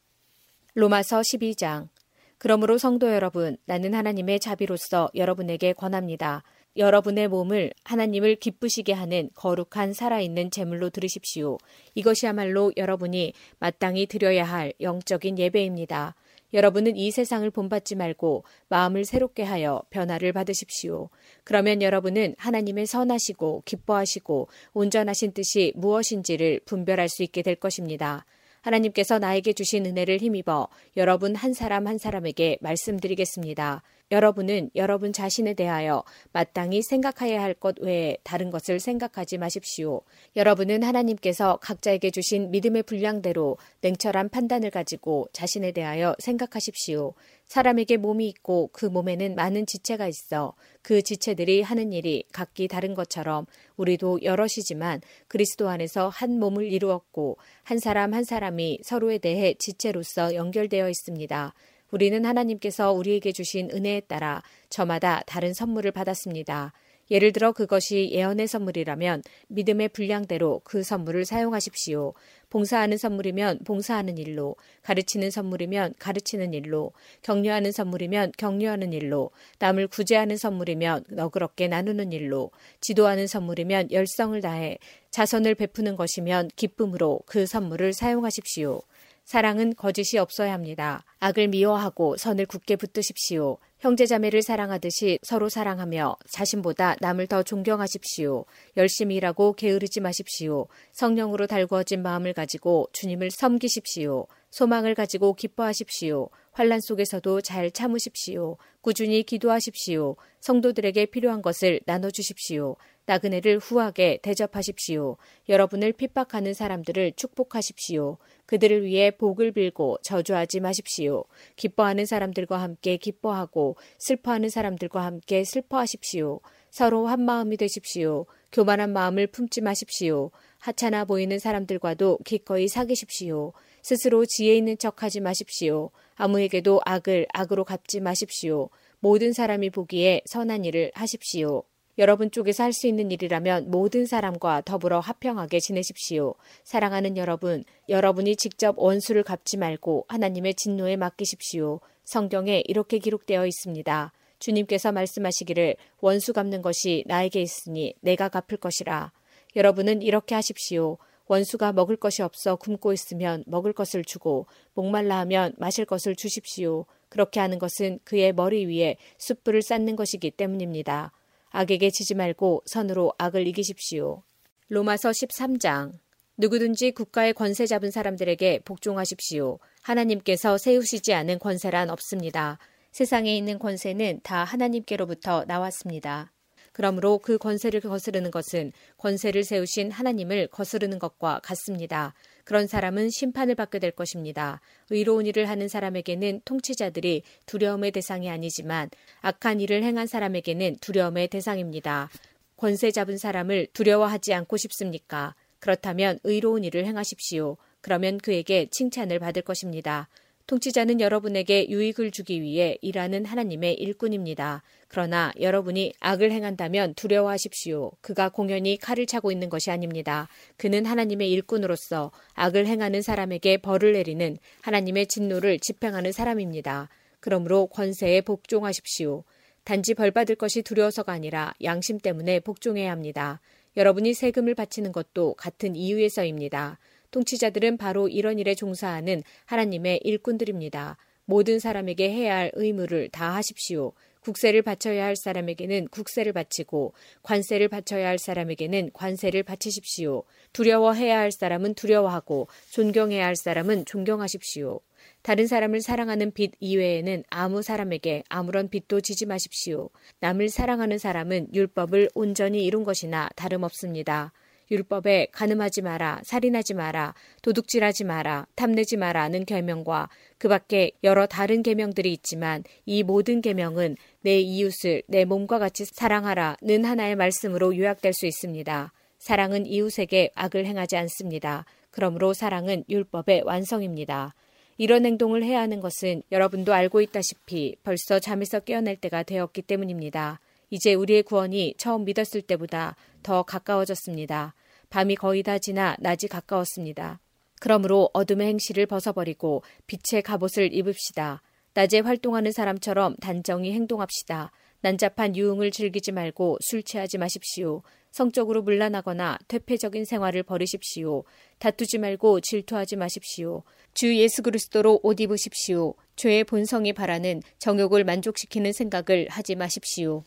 로마서 12장. 그러므로 성도 여러분, 나는 하나님의 자비로서 여러분에게 권합니다. 여러분의 몸을 하나님을 기쁘시게 하는 거룩한 살아있는 제물로 들으십시오. 이것이야말로 여러분이 마땅히 드려야 할 영적인 예배입니다. 여러분은 이 세상을 본받지 말고 마음을 새롭게 하여 변화를 받으십시오. 그러면 여러분은 하나님의 선하시고 기뻐하시고 온전하신 뜻이 무엇인지를 분별할 수 있게 될 것입니다. 하나님께서 나에게 주신 은혜를 힘입어 여러분 한 사람 한 사람에게 말씀드리겠습니다. 여러분은 여러분 자신에 대하여 마땅히 생각해야 할 것 외에 다른 것을 생각하지 마십시오. 여러분은 하나님께서 각자에게 주신 믿음의 분량대로 냉철한 판단을 가지고 자신에 대하여 생각하십시오. 사람에게 몸이 있고 그 몸에는 많은 지체가 있어 그 지체들이 하는 일이 각기 다른 것처럼 우리도 여럿이지만 그리스도 안에서 한 몸을 이루었고 한 사람 한 사람이 서로에 대해 지체로서 연결되어 있습니다. 우리는 하나님께서 우리에게 주신 은혜에 따라 저마다 다른 선물을 받았습니다. 예를 들어 그것이 예언의 선물이라면 믿음의 분량대로 그 선물을 사용하십시오. 봉사하는 선물이면 봉사하는 일로, 가르치는 선물이면 가르치는 일로, 격려하는 선물이면 격려하는 일로, 남을 구제하는 선물이면 너그럽게 나누는 일로, 지도하는 선물이면 열성을 다해 자선을 베푸는 것이면 기쁨으로 그 선물을 사용하십시오. 사랑은 거짓이 없어야 합니다. 악을 미워하고 선을 굳게 붙드십시오. 형제자매를 사랑하듯이 서로 사랑하며 자신보다 남을 더 존경하십시오. 열심히 일하고 게으르지 마십시오. 성령으로 달구어진 마음을 가지고 주님을 섬기십시오. 소망을 가지고 기뻐하십시오. 환란 속에서도 잘 참으십시오. 꾸준히 기도하십시오. 성도들에게 필요한 것을 나눠주십시오. 나그네를 후하게 대접하십시오. 여러분을 핍박하는 사람들을 축복하십시오. 그들을 위해 복을 빌고 저주하지 마십시오. 기뻐하는 사람들과 함께 기뻐하고 슬퍼하는 사람들과 함께 슬퍼하십시오. 서로 한 마음이 되십시오. 교만한 마음을 품지 마십시오. 하찮아 보이는 사람들과도 기꺼이 사귀십시오. 스스로 지혜 있는 척 하지 마십시오. 아무에게도 악을 악으로 갚지 마십시오. 모든 사람이 보기에 선한 일을 하십시오. 여러분 쪽에서 할 수 있는 일이라면 모든 사람과 더불어 화평하게 지내십시오. 사랑하는 여러분, 여러분이 직접 원수를 갚지 말고 하나님의 진노에 맡기십시오. 성경에 이렇게 기록되어 있습니다. 주님께서 말씀하시기를 원수 갚는 것이 나에게 있으니 내가 갚을 것이라. 여러분은 이렇게 하십시오. 원수가 먹을 것이 없어 굶고 있으면 먹을 것을 주고 목말라 하면 마실 것을 주십시오. 그렇게 하는 것은 그의 머리 위에 숯불을 쌓는 것이기 때문입니다. 악에게 지지 말고 선으로 악을 이기십시오. 로마서 13장 누구든지 국가의 권세 잡은 사람들에게 복종하십시오. 하나님께서 세우시지 않은 권세란 없습니다. 세상에 있는 권세는 다 하나님께로부터 나왔습니다. 그러므로 그 권세를 거스르는 것은 권세를 세우신 하나님을 거스르는 것과 같습니다. 그런 사람은 심판을 받게 될 것입니다. 의로운 일을 하는 사람에게는 통치자들이 두려움의 대상이 아니지만 악한 일을 행한 사람에게는 두려움의 대상입니다. 권세 잡은 사람을 두려워하지 않고 싶습니까? 그렇다면 의로운 일을 행하십시오. 그러면 그에게 칭찬을 받을 것입니다. 통치자는 여러분에게 유익을 주기 위해 일하는 하나님의 일꾼입니다. 그러나 여러분이 악을 행한다면 두려워하십시오. 그가 공연히 칼을 차고 있는 것이 아닙니다. 그는 하나님의 일꾼으로서 악을 행하는 사람에게 벌을 내리는 하나님의 진노를 집행하는 사람입니다. 그러므로 권세에 복종하십시오. 단지 벌 받을 것이 두려워서가 아니라 양심 때문에 복종해야 합니다. 여러분이 세금을 바치는 것도 같은 이유에서입니다. 통치자들은 바로 이런 일에 종사하는 하나님의 일꾼들입니다. 모든 사람에게 해야 할 의무를 다 하십시오. 국세를 바쳐야 할 사람에게는 국세를 바치고 관세를 바쳐야 할 사람에게는 관세를 바치십시오. 두려워해야 할 사람은 두려워하고 존경해야 할 사람은 존경하십시오. 다른 사람을 사랑하는 빚 이외에는 아무 사람에게 아무런 빚도 지지 마십시오. 남을 사랑하는 사람은 율법을 온전히 이룬 것이나 다름없습니다. 율법에 가늠하지 마라, 살인하지 마라, 도둑질하지 마라, 탐내지 마라는 계명과 그 밖에 여러 다른 계명들이 있지만 이 모든 계명은 내 이웃을 내 몸과 같이 사랑하라는 하나의 말씀으로 요약될 수 있습니다. 사랑은 이웃에게 악을 행하지 않습니다. 그러므로 사랑은 율법의 완성입니다. 이런 행동을 해야 하는 것은 여러분도 알고 있다시피 벌써 잠에서 깨어날 때가 되었기 때문입니다. 이제 우리의 구원이 처음 믿었을 때보다 더 가까워졌습니다. 밤이 거의 다 지나 낮이 가까웠습니다. 그러므로 어둠의 행실을 벗어버리고 빛의 갑옷을 입읍시다. 낮에 활동하는 사람처럼 단정히 행동합시다. 난잡한 유흥을 즐기지 말고 술 취하지 마십시오. 성적으로 물란하거나 퇴폐적인 생활을 버리십시오. 다투지 말고 질투하지 마십시오. 주 예수 그리스도로 옷 입으십시오. 죄의 본성이 바라는 정욕을 만족시키는 생각을 하지 마십시오.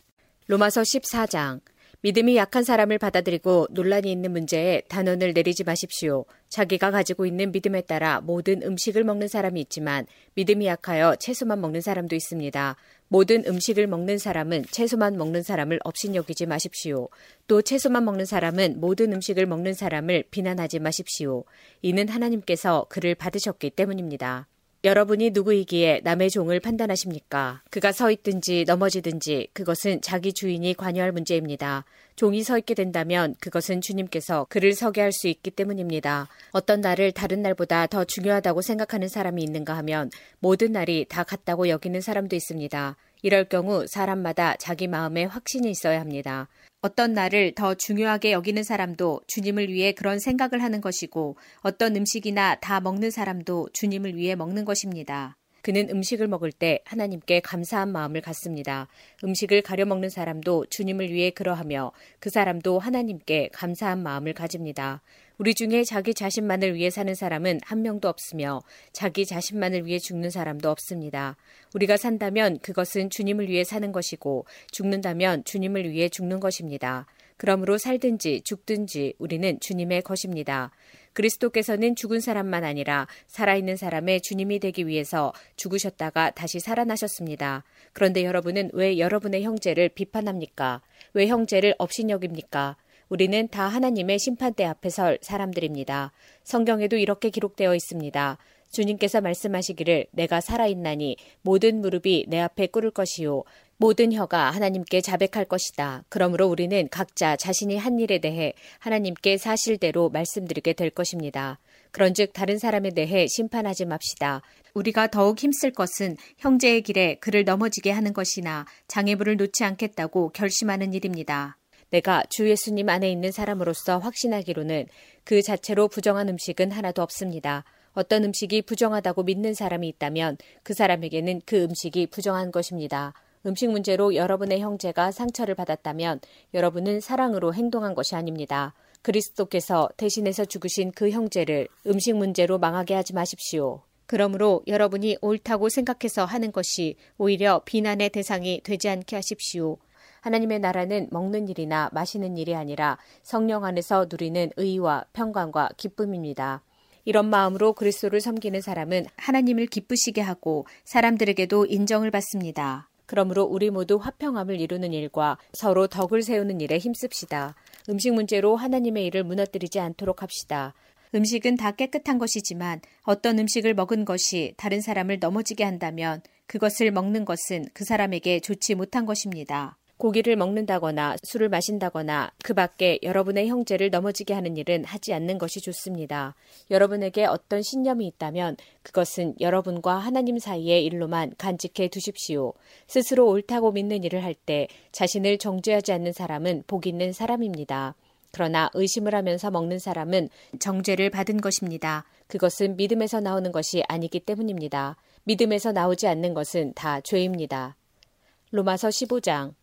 로마서 14장 믿음이 약한 사람을 받아들이고 논란이 있는 문제에 단언을 내리지 마십시오. 자기가 가지고 있는 믿음에 따라 모든 음식을 먹는 사람이 있지만 믿음이 약하여 채소만 먹는 사람도 있습니다. 모든 음식을 먹는 사람은 채소만 먹는 사람을 업신여기지 마십시오. 또 채소만 먹는 사람은 모든 음식을 먹는 사람을 비난하지 마십시오. 이는 하나님께서 그를 받으셨기 때문입니다. 여러분이 누구이기에 남의 종을 판단하십니까? 그가 서 있든지 넘어지든지 그것은 자기 주인이 관여할 문제입니다. 종이 서 있게 된다면 그것은 주님께서 그를 서게 할 수 있기 때문입니다. 어떤 날을 다른 날보다 더 중요하다고 생각하는 사람이 있는가 하면 모든 날이 다 같다고 여기는 사람도 있습니다. 이럴 경우 사람마다 자기 마음에 확신이 있어야 합니다. 어떤 날을 더 중요하게 여기는 사람도 주님을 위해 그런 생각을 하는 것이고 어떤 음식이나 다 먹는 사람도 주님을 위해 먹는 것입니다. 그는 음식을 먹을 때 하나님께 감사한 마음을 갖습니다. 음식을 가려 먹는 사람도 주님을 위해 그러하며 그 사람도 하나님께 감사한 마음을 가집니다. 우리 중에 자기 자신만을 위해 사는 사람은 한 명도 없으며 자기 자신만을 위해 죽는 사람도 없습니다. 우리가 산다면 그것은 주님을 위해 사는 것이고 죽는다면 주님을 위해 죽는 것입니다. 그러므로 살든지 죽든지 우리는 주님의 것입니다. 그리스도께서는 죽은 사람만 아니라 살아있는 사람의 주님이 되기 위해서 죽으셨다가 다시 살아나셨습니다. 그런데 여러분은 왜 여러분의 형제를 비판합니까? 왜 형제를 업신여깁니까? 우리는 다 하나님의 심판대 앞에 설 사람들입니다. 성경에도 이렇게 기록되어 있습니다. 주님께서 말씀하시기를 내가 살아있나니 모든 무릎이 내 앞에 꿇을 것이요 모든 혀가 하나님께 자백할 것이다. 그러므로 우리는 각자 자신이 한 일에 대해 하나님께 사실대로 말씀드리게 될 것입니다. 그런즉 다른 사람에 대해 심판하지 맙시다. 우리가 더욱 힘쓸 것은 형제의 길에 그를 넘어지게 하는 것이나 장애물을 놓지 않겠다고 결심하는 일입니다. 내가 주 예수님 안에 있는 사람으로서 확신하기로는 그 자체로 부정한 음식은 하나도 없습니다. 어떤 음식이 부정하다고 믿는 사람이 있다면 그 사람에게는 그 음식이 부정한 것입니다. 음식 문제로 여러분의 형제가 상처를 받았다면 여러분은 사랑으로 행동한 것이 아닙니다. 그리스도께서 대신해서 죽으신 그 형제를 음식 문제로 망하게 하지 마십시오. 그러므로 여러분이 옳다고 생각해서 하는 것이 오히려 비난의 대상이 되지 않게 하십시오. 하나님의 나라는 먹는 일이나 마시는 일이 아니라 성령 안에서 누리는 의와 평강과 기쁨입니다. 이런 마음으로 그리스도를 섬기는 사람은 하나님을 기쁘시게 하고 사람들에게도 인정을 받습니다. 그러므로 우리 모두 화평함을 이루는 일과 서로 덕을 세우는 일에 힘씁시다. 음식 문제로 하나님의 일을 무너뜨리지 않도록 합시다. 음식은 다 깨끗한 것이지만 어떤 음식을 먹은 것이 다른 사람을 넘어지게 한다면 그것을 먹는 것은 그 사람에게 좋지 못한 것입니다. 고기를 먹는다거나 술을 마신다거나 그 밖에 여러분의 형제를 넘어지게 하는 일은 하지 않는 것이 좋습니다. 여러분에게 어떤 신념이 있다면 그것은 여러분과 하나님 사이의 일로만 간직해 두십시오. 스스로 옳다고 믿는 일을 할 때 자신을 정죄하지 않는 사람은 복 있는 사람입니다. 그러나 의심을 하면서 먹는 사람은 정죄를 받은 것입니다. 그것은 믿음에서 나오는 것이 아니기 때문입니다. 믿음에서 나오지 않는 것은 다 죄입니다. 로마서 15장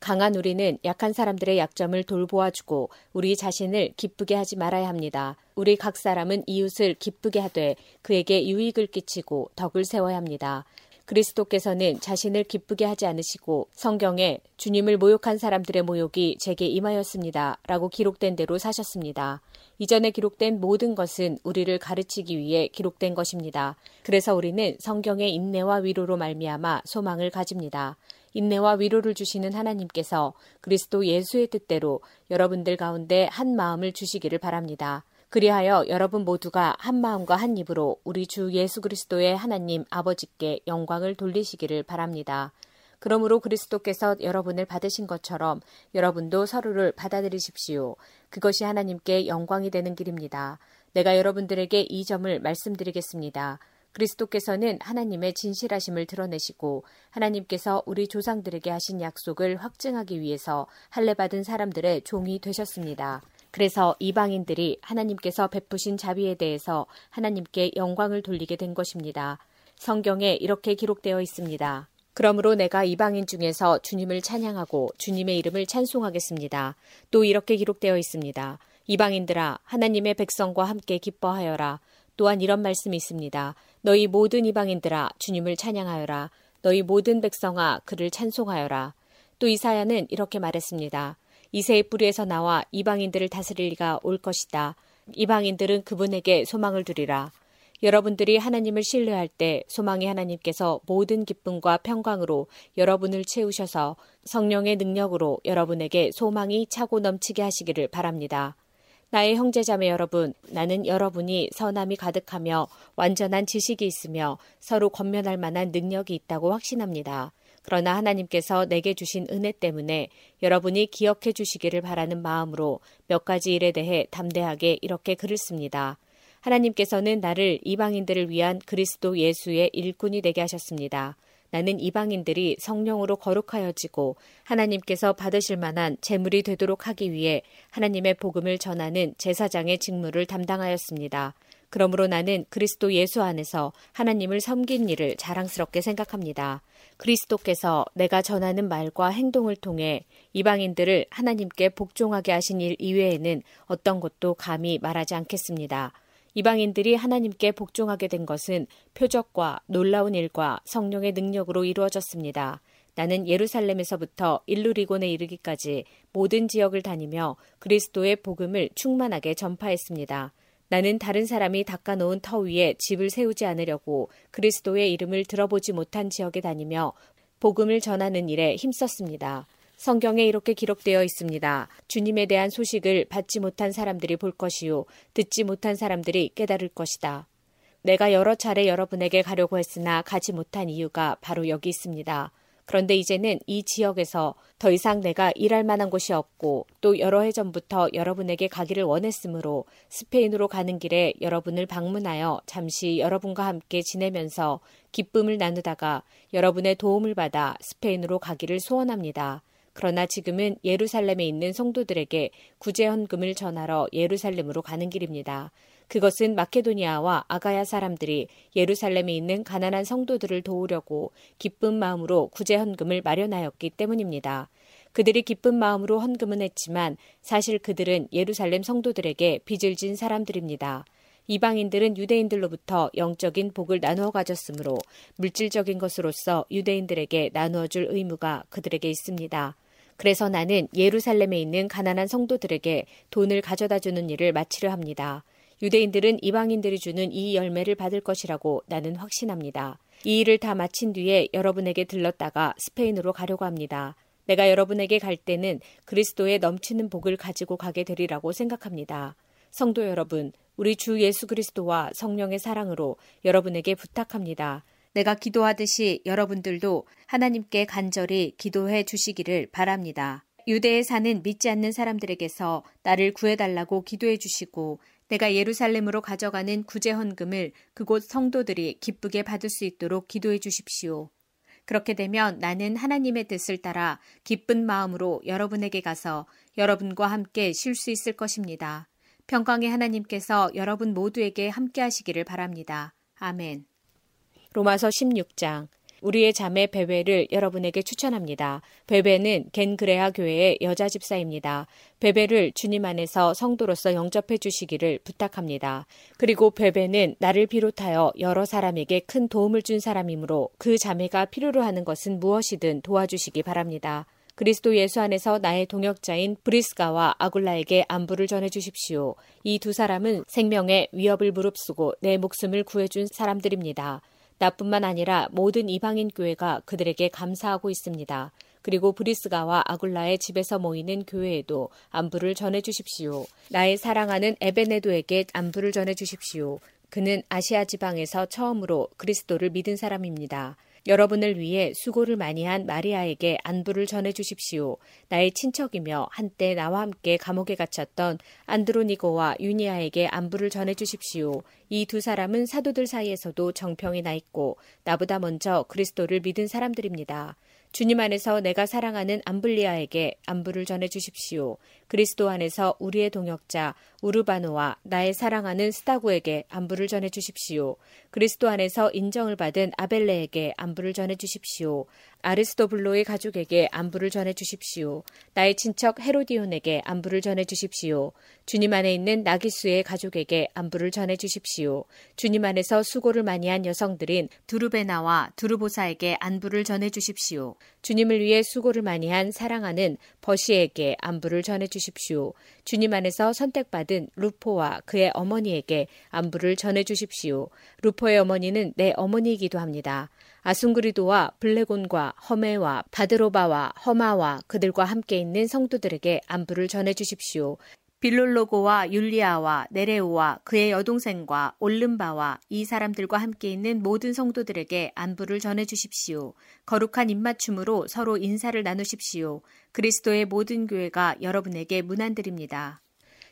강한 우리는 약한 사람들의 약점을 돌보아주고 우리 자신을 기쁘게 하지 말아야 합니다. 우리 각 사람은 이웃을 기쁘게 하되 그에게 유익을 끼치고 덕을 세워야 합니다. 그리스도께서는 자신을 기쁘게 하지 않으시고 성경에 주님을 모욕한 사람들의 모욕이 제게 임하였습니다. 라고 기록된 대로 사셨습니다. 이전에 기록된 모든 것은 우리를 가르치기 위해 기록된 것입니다. 그래서 우리는 성경의 인내와 위로로 말미암아 소망을 가집니다. 인내와 위로를 주시는 하나님께서 그리스도 예수의 뜻대로 여러분들 가운데 한 마음을 주시기를 바랍니다. 그리하여 여러분 모두가 한 마음과 한 입으로 우리 주 예수 그리스도의 하나님 아버지께 영광을 돌리시기를 바랍니다. 그러므로 그리스도께서 여러분을 받으신 것처럼 여러분도 서로를 받아들이십시오. 그것이 하나님께 영광이 되는 길입니다. 내가 여러분들에게 이 점을 말씀드리겠습니다. 그리스도께서는 하나님의 진실하심을 드러내시고 하나님께서 우리 조상들에게 하신 약속을 확증하기 위해서 할례받은 사람들의 종이 되셨습니다. 그래서 이방인들이 하나님께서 베푸신 자비에 대해서 하나님께 영광을 돌리게 된 것입니다. 성경에 이렇게 기록되어 있습니다. 그러므로 내가 이방인 중에서 주님을 찬양하고 주님의 이름을 찬송하겠습니다. 또 이렇게 기록되어 있습니다. 이방인들아 하나님의 백성과 함께 기뻐하여라. 또한 이런 말씀이 있습니다. 너희 모든 이방인들아 주님을 찬양하여라. 너희 모든 백성아 그를 찬송하여라. 또 이사야는 이렇게 말했습니다. 이세의 뿌리에서 나와 이방인들을 다스릴 리가 올 것이다. 이방인들은 그분에게 소망을 두리라. 여러분들이 하나님을 신뢰할 때 소망이 하나님께서 모든 기쁨과 평강으로 여러분을 채우셔서 성령의 능력으로 여러분에게 소망이 차고 넘치게 하시기를 바랍니다. 나의 형제자매 여러분, 나는 여러분이 선함이 가득하며 완전한 지식이 있으며 서로 권면할 만한 능력이 있다고 확신합니다. 그러나 하나님께서 내게 주신 은혜 때문에 여러분이 기억해 주시기를 바라는 마음으로 몇 가지 일에 대해 담대하게 이렇게 글을 씁니다. 하나님께서는 나를 이방인들을 위한 그리스도 예수의 일꾼이 되게 하셨습니다. 나는 이방인들이 성령으로 거룩하여지고 하나님께서 받으실 만한 재물이 되도록 하기 위해 하나님의 복음을 전하는 제사장의 직무를 담당하였습니다. 그러므로 나는 그리스도 예수 안에서 하나님을 섬긴 일을 자랑스럽게 생각합니다. 그리스도께서 내가 전하는 말과 행동을 통해 이방인들을 하나님께 복종하게 하신 일 이외에는 어떤 것도 감히 말하지 않겠습니다. 이방인들이 하나님께 복종하게 된 것은 표적과 놀라운 일과 성령의 능력으로 이루어졌습니다. 나는 예루살렘에서부터 일루리곤에 이르기까지 모든 지역을 다니며 그리스도의 복음을 충만하게 전파했습니다. 나는 다른 사람이 닦아놓은 터 위에 집을 세우지 않으려고 그리스도의 이름을 들어보지 못한 지역에 다니며 복음을 전하는 일에 힘썼습니다. 성경에 이렇게 기록되어 있습니다. 주님에 대한 소식을 받지 못한 사람들이 볼 것이요. 듣지 못한 사람들이 깨달을 것이다. 내가 여러 차례 여러분에게 가려고 했으나 가지 못한 이유가 바로 여기 있습니다. 그런데 이제는 이 지역에서 더 이상 내가 일할 만한 곳이 없고 또 여러 해 전부터 여러분에게 가기를 원했으므로 스페인으로 가는 길에 여러분을 방문하여 잠시 여러분과 함께 지내면서 기쁨을 나누다가 여러분의 도움을 받아 스페인으로 가기를 소원합니다. 그러나 지금은 예루살렘에 있는 성도들에게 구제 헌금을 전하러 예루살렘으로 가는 길입니다. 그것은 마케도니아와 아가야 사람들이 예루살렘에 있는 가난한 성도들을 도우려고 기쁜 마음으로 구제 헌금을 마련하였기 때문입니다. 그들이 기쁜 마음으로 헌금은 했지만 사실 그들은 예루살렘 성도들에게 빚을 진 사람들입니다. 이방인들은 유대인들로부터 영적인 복을 나누어 가졌으므로 물질적인 것으로서 유대인들에게 나누어 줄 의무가 그들에게 있습니다. 그래서 나는 예루살렘에 있는 가난한 성도들에게 돈을 가져다 주는 일을 마치려 합니다. 유대인들은 이방인들이 주는 이 열매를 받을 것이라고 나는 확신합니다. 이 일을 다 마친 뒤에 여러분에게 들렀다가 스페인으로 가려고 합니다. 내가 여러분에게 갈 때는 그리스도의 넘치는 복을 가지고 가게 되리라고 생각합니다. 성도 여러분, 우리 주 예수 그리스도와 성령의 사랑으로 여러분에게 부탁합니다. 내가 기도하듯이 여러분들도 하나님께 간절히 기도해 주시기를 바랍니다. 유대에 사는 믿지 않는 사람들에게서 나를 구해달라고 기도해 주시고 내가 예루살렘으로 가져가는 구제 헌금을 그곳 성도들이 기쁘게 받을 수 있도록 기도해 주십시오. 그렇게 되면 나는 하나님의 뜻을 따라 기쁜 마음으로 여러분에게 가서 여러분과 함께 쉴 수 있을 것입니다. 평강의 하나님께서 여러분 모두에게 함께 하시기를 바랍니다. 아멘. 로마서 16장 우리의 자매 베베를 여러분에게 추천합니다. 베베는 겐그레아 교회의 여자 집사입니다. 베베를 주님 안에서 성도로서 영접해 주시기를 부탁합니다. 그리고 베베는 나를 비롯하여 여러 사람에게 큰 도움을 준 사람이므로 그 자매가 필요로 하는 것은 무엇이든 도와주시기 바랍니다. 그리스도 예수 안에서 나의 동역자인 브리스가와 아굴라에게 안부를 전해 주십시오. 이 두 사람은 생명의 위협을 무릅쓰고 내 목숨을 구해준 사람들입니다. 나뿐만 아니라 모든 이방인 교회가 그들에게 감사하고 있습니다. 그리고 브리스가와 아굴라의 집에서 모이는 교회에도 안부를 전해 주십시오. 나의 사랑하는 에베네도에게 안부를 전해 주십시오. 그는 아시아 지방에서 처음으로 그리스도를 믿은 사람입니다. 여러분을 위해 수고를 많이 한 마리아에게 안부를 전해 주십시오. 나의 친척이며 한때 나와 함께 감옥에 갇혔던 안드로니고와 유니아에게 안부를 전해 주십시오. 이 두 사람은 사도들 사이에서도 정평이 나 있고 나보다 먼저 그리스도를 믿은 사람들입니다. 주님 안에서 내가 사랑하는 암블리아에게 안부를 전해 주십시오. 그리스도 안에서 우리의 동역자 우르바노와 나의 사랑하는 스타구에게 안부를 전해 주십시오. 그리스도 안에서 인정을 받은 아벨레에게 안부를 전해 주십시오. 아리스토블로의 가족에게 안부를 전해 주십시오. 나의 친척 헤로디온에게 안부를 전해 주십시오. 주님 안에 있는 나기수의 가족에게 안부를 전해 주십시오. 주님 안에서 수고를 많이 한 여성들인 두루베나와 두루보사에게 안부를 전해 주십시오. 주님을 위해 수고를 많이 한 사랑하는 버시에게 안부를 전해 주십시오. 주님 안에서 선택받은 루포와 그의 어머니에게 안부를 전해 주십시오. 루포의 어머니는 내 어머니이기도 합니다. 아순그리도와 블레곤과 허메와 바드로바와 허마와 그들과 함께 있는 성도들에게 안부를 전해 주십시오. 빌롤로고와 율리아와 네레오와 그의 여동생과 올름바와 이 사람들과 함께 있는 모든 성도들에게 안부를 전해 주십시오. 거룩한 입맞춤으로 서로 인사를 나누십시오. 그리스도의 모든 교회가 여러분에게 문안드립니다.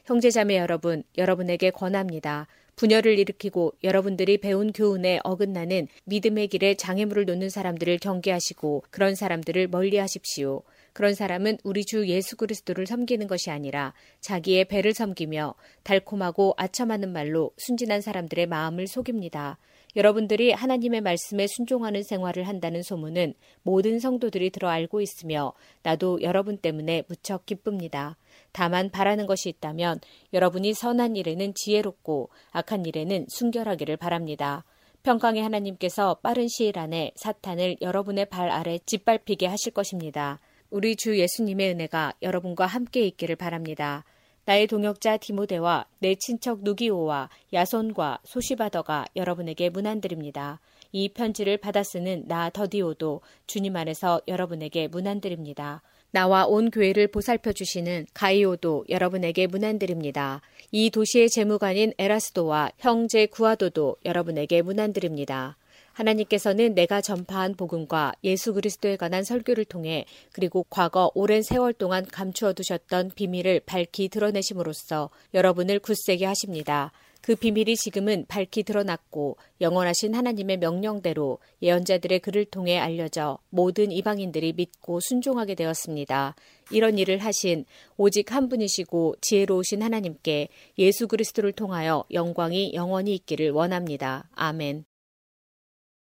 형제자매 여러분, 여러분에게 권합니다. 분열을 일으키고 여러분들이 배운 교훈에 어긋나는 믿음의 길에 장애물을 놓는 사람들을 경계하시고 그런 사람들을 멀리 하십시오. 그런 사람은 우리 주 예수 그리스도를 섬기는 것이 아니라 자기의 배를 섬기며 달콤하고 아첨하는 말로 순진한 사람들의 마음을 속입니다. 여러분들이 하나님의 말씀에 순종하는 생활을 한다는 소문은 모든 성도들이 들어 알고 있으며 나도 여러분 때문에 무척 기쁩니다. 다만 바라는 것이 있다면 여러분이 선한 일에는 지혜롭고 악한 일에는 순결하기를 바랍니다. 평강의 하나님께서 빠른 시일 안에 사탄을 여러분의 발 아래 짓밟히게 하실 것입니다. 우리 주 예수님의 은혜가 여러분과 함께 있기를 바랍니다. 나의 동역자 디모데와 내 친척 누기오와 야손과 소시바더가 여러분에게 문안드립니다. 이 편지를 받아 쓰는 나 더디오도 주님 안에서 여러분에게 문안드립니다. 나와 온 교회를 보살펴 주시는 가이오도 여러분에게 문안드립니다. 이 도시의 재무관인 에라스도와 형제 구아도도 여러분에게 문안드립니다. 하나님께서는 내가 전파한 복음과 예수 그리스도에 관한 설교를 통해 그리고 과거 오랜 세월 동안 감추어 두셨던 비밀을 밝히 드러내심으로써 여러분을 굳세게 하십니다. 그 비밀이 지금은 밝히 드러났고 영원하신 하나님의 명령대로 예언자들의 글을 통해 알려져 모든 이방인들이 믿고 순종하게 되었습니다. 이런 일을 하신 오직 한 분이시고 지혜로우신 하나님께 예수 그리스도를 통하여 영광이 영원히 있기를 원합니다. 아멘.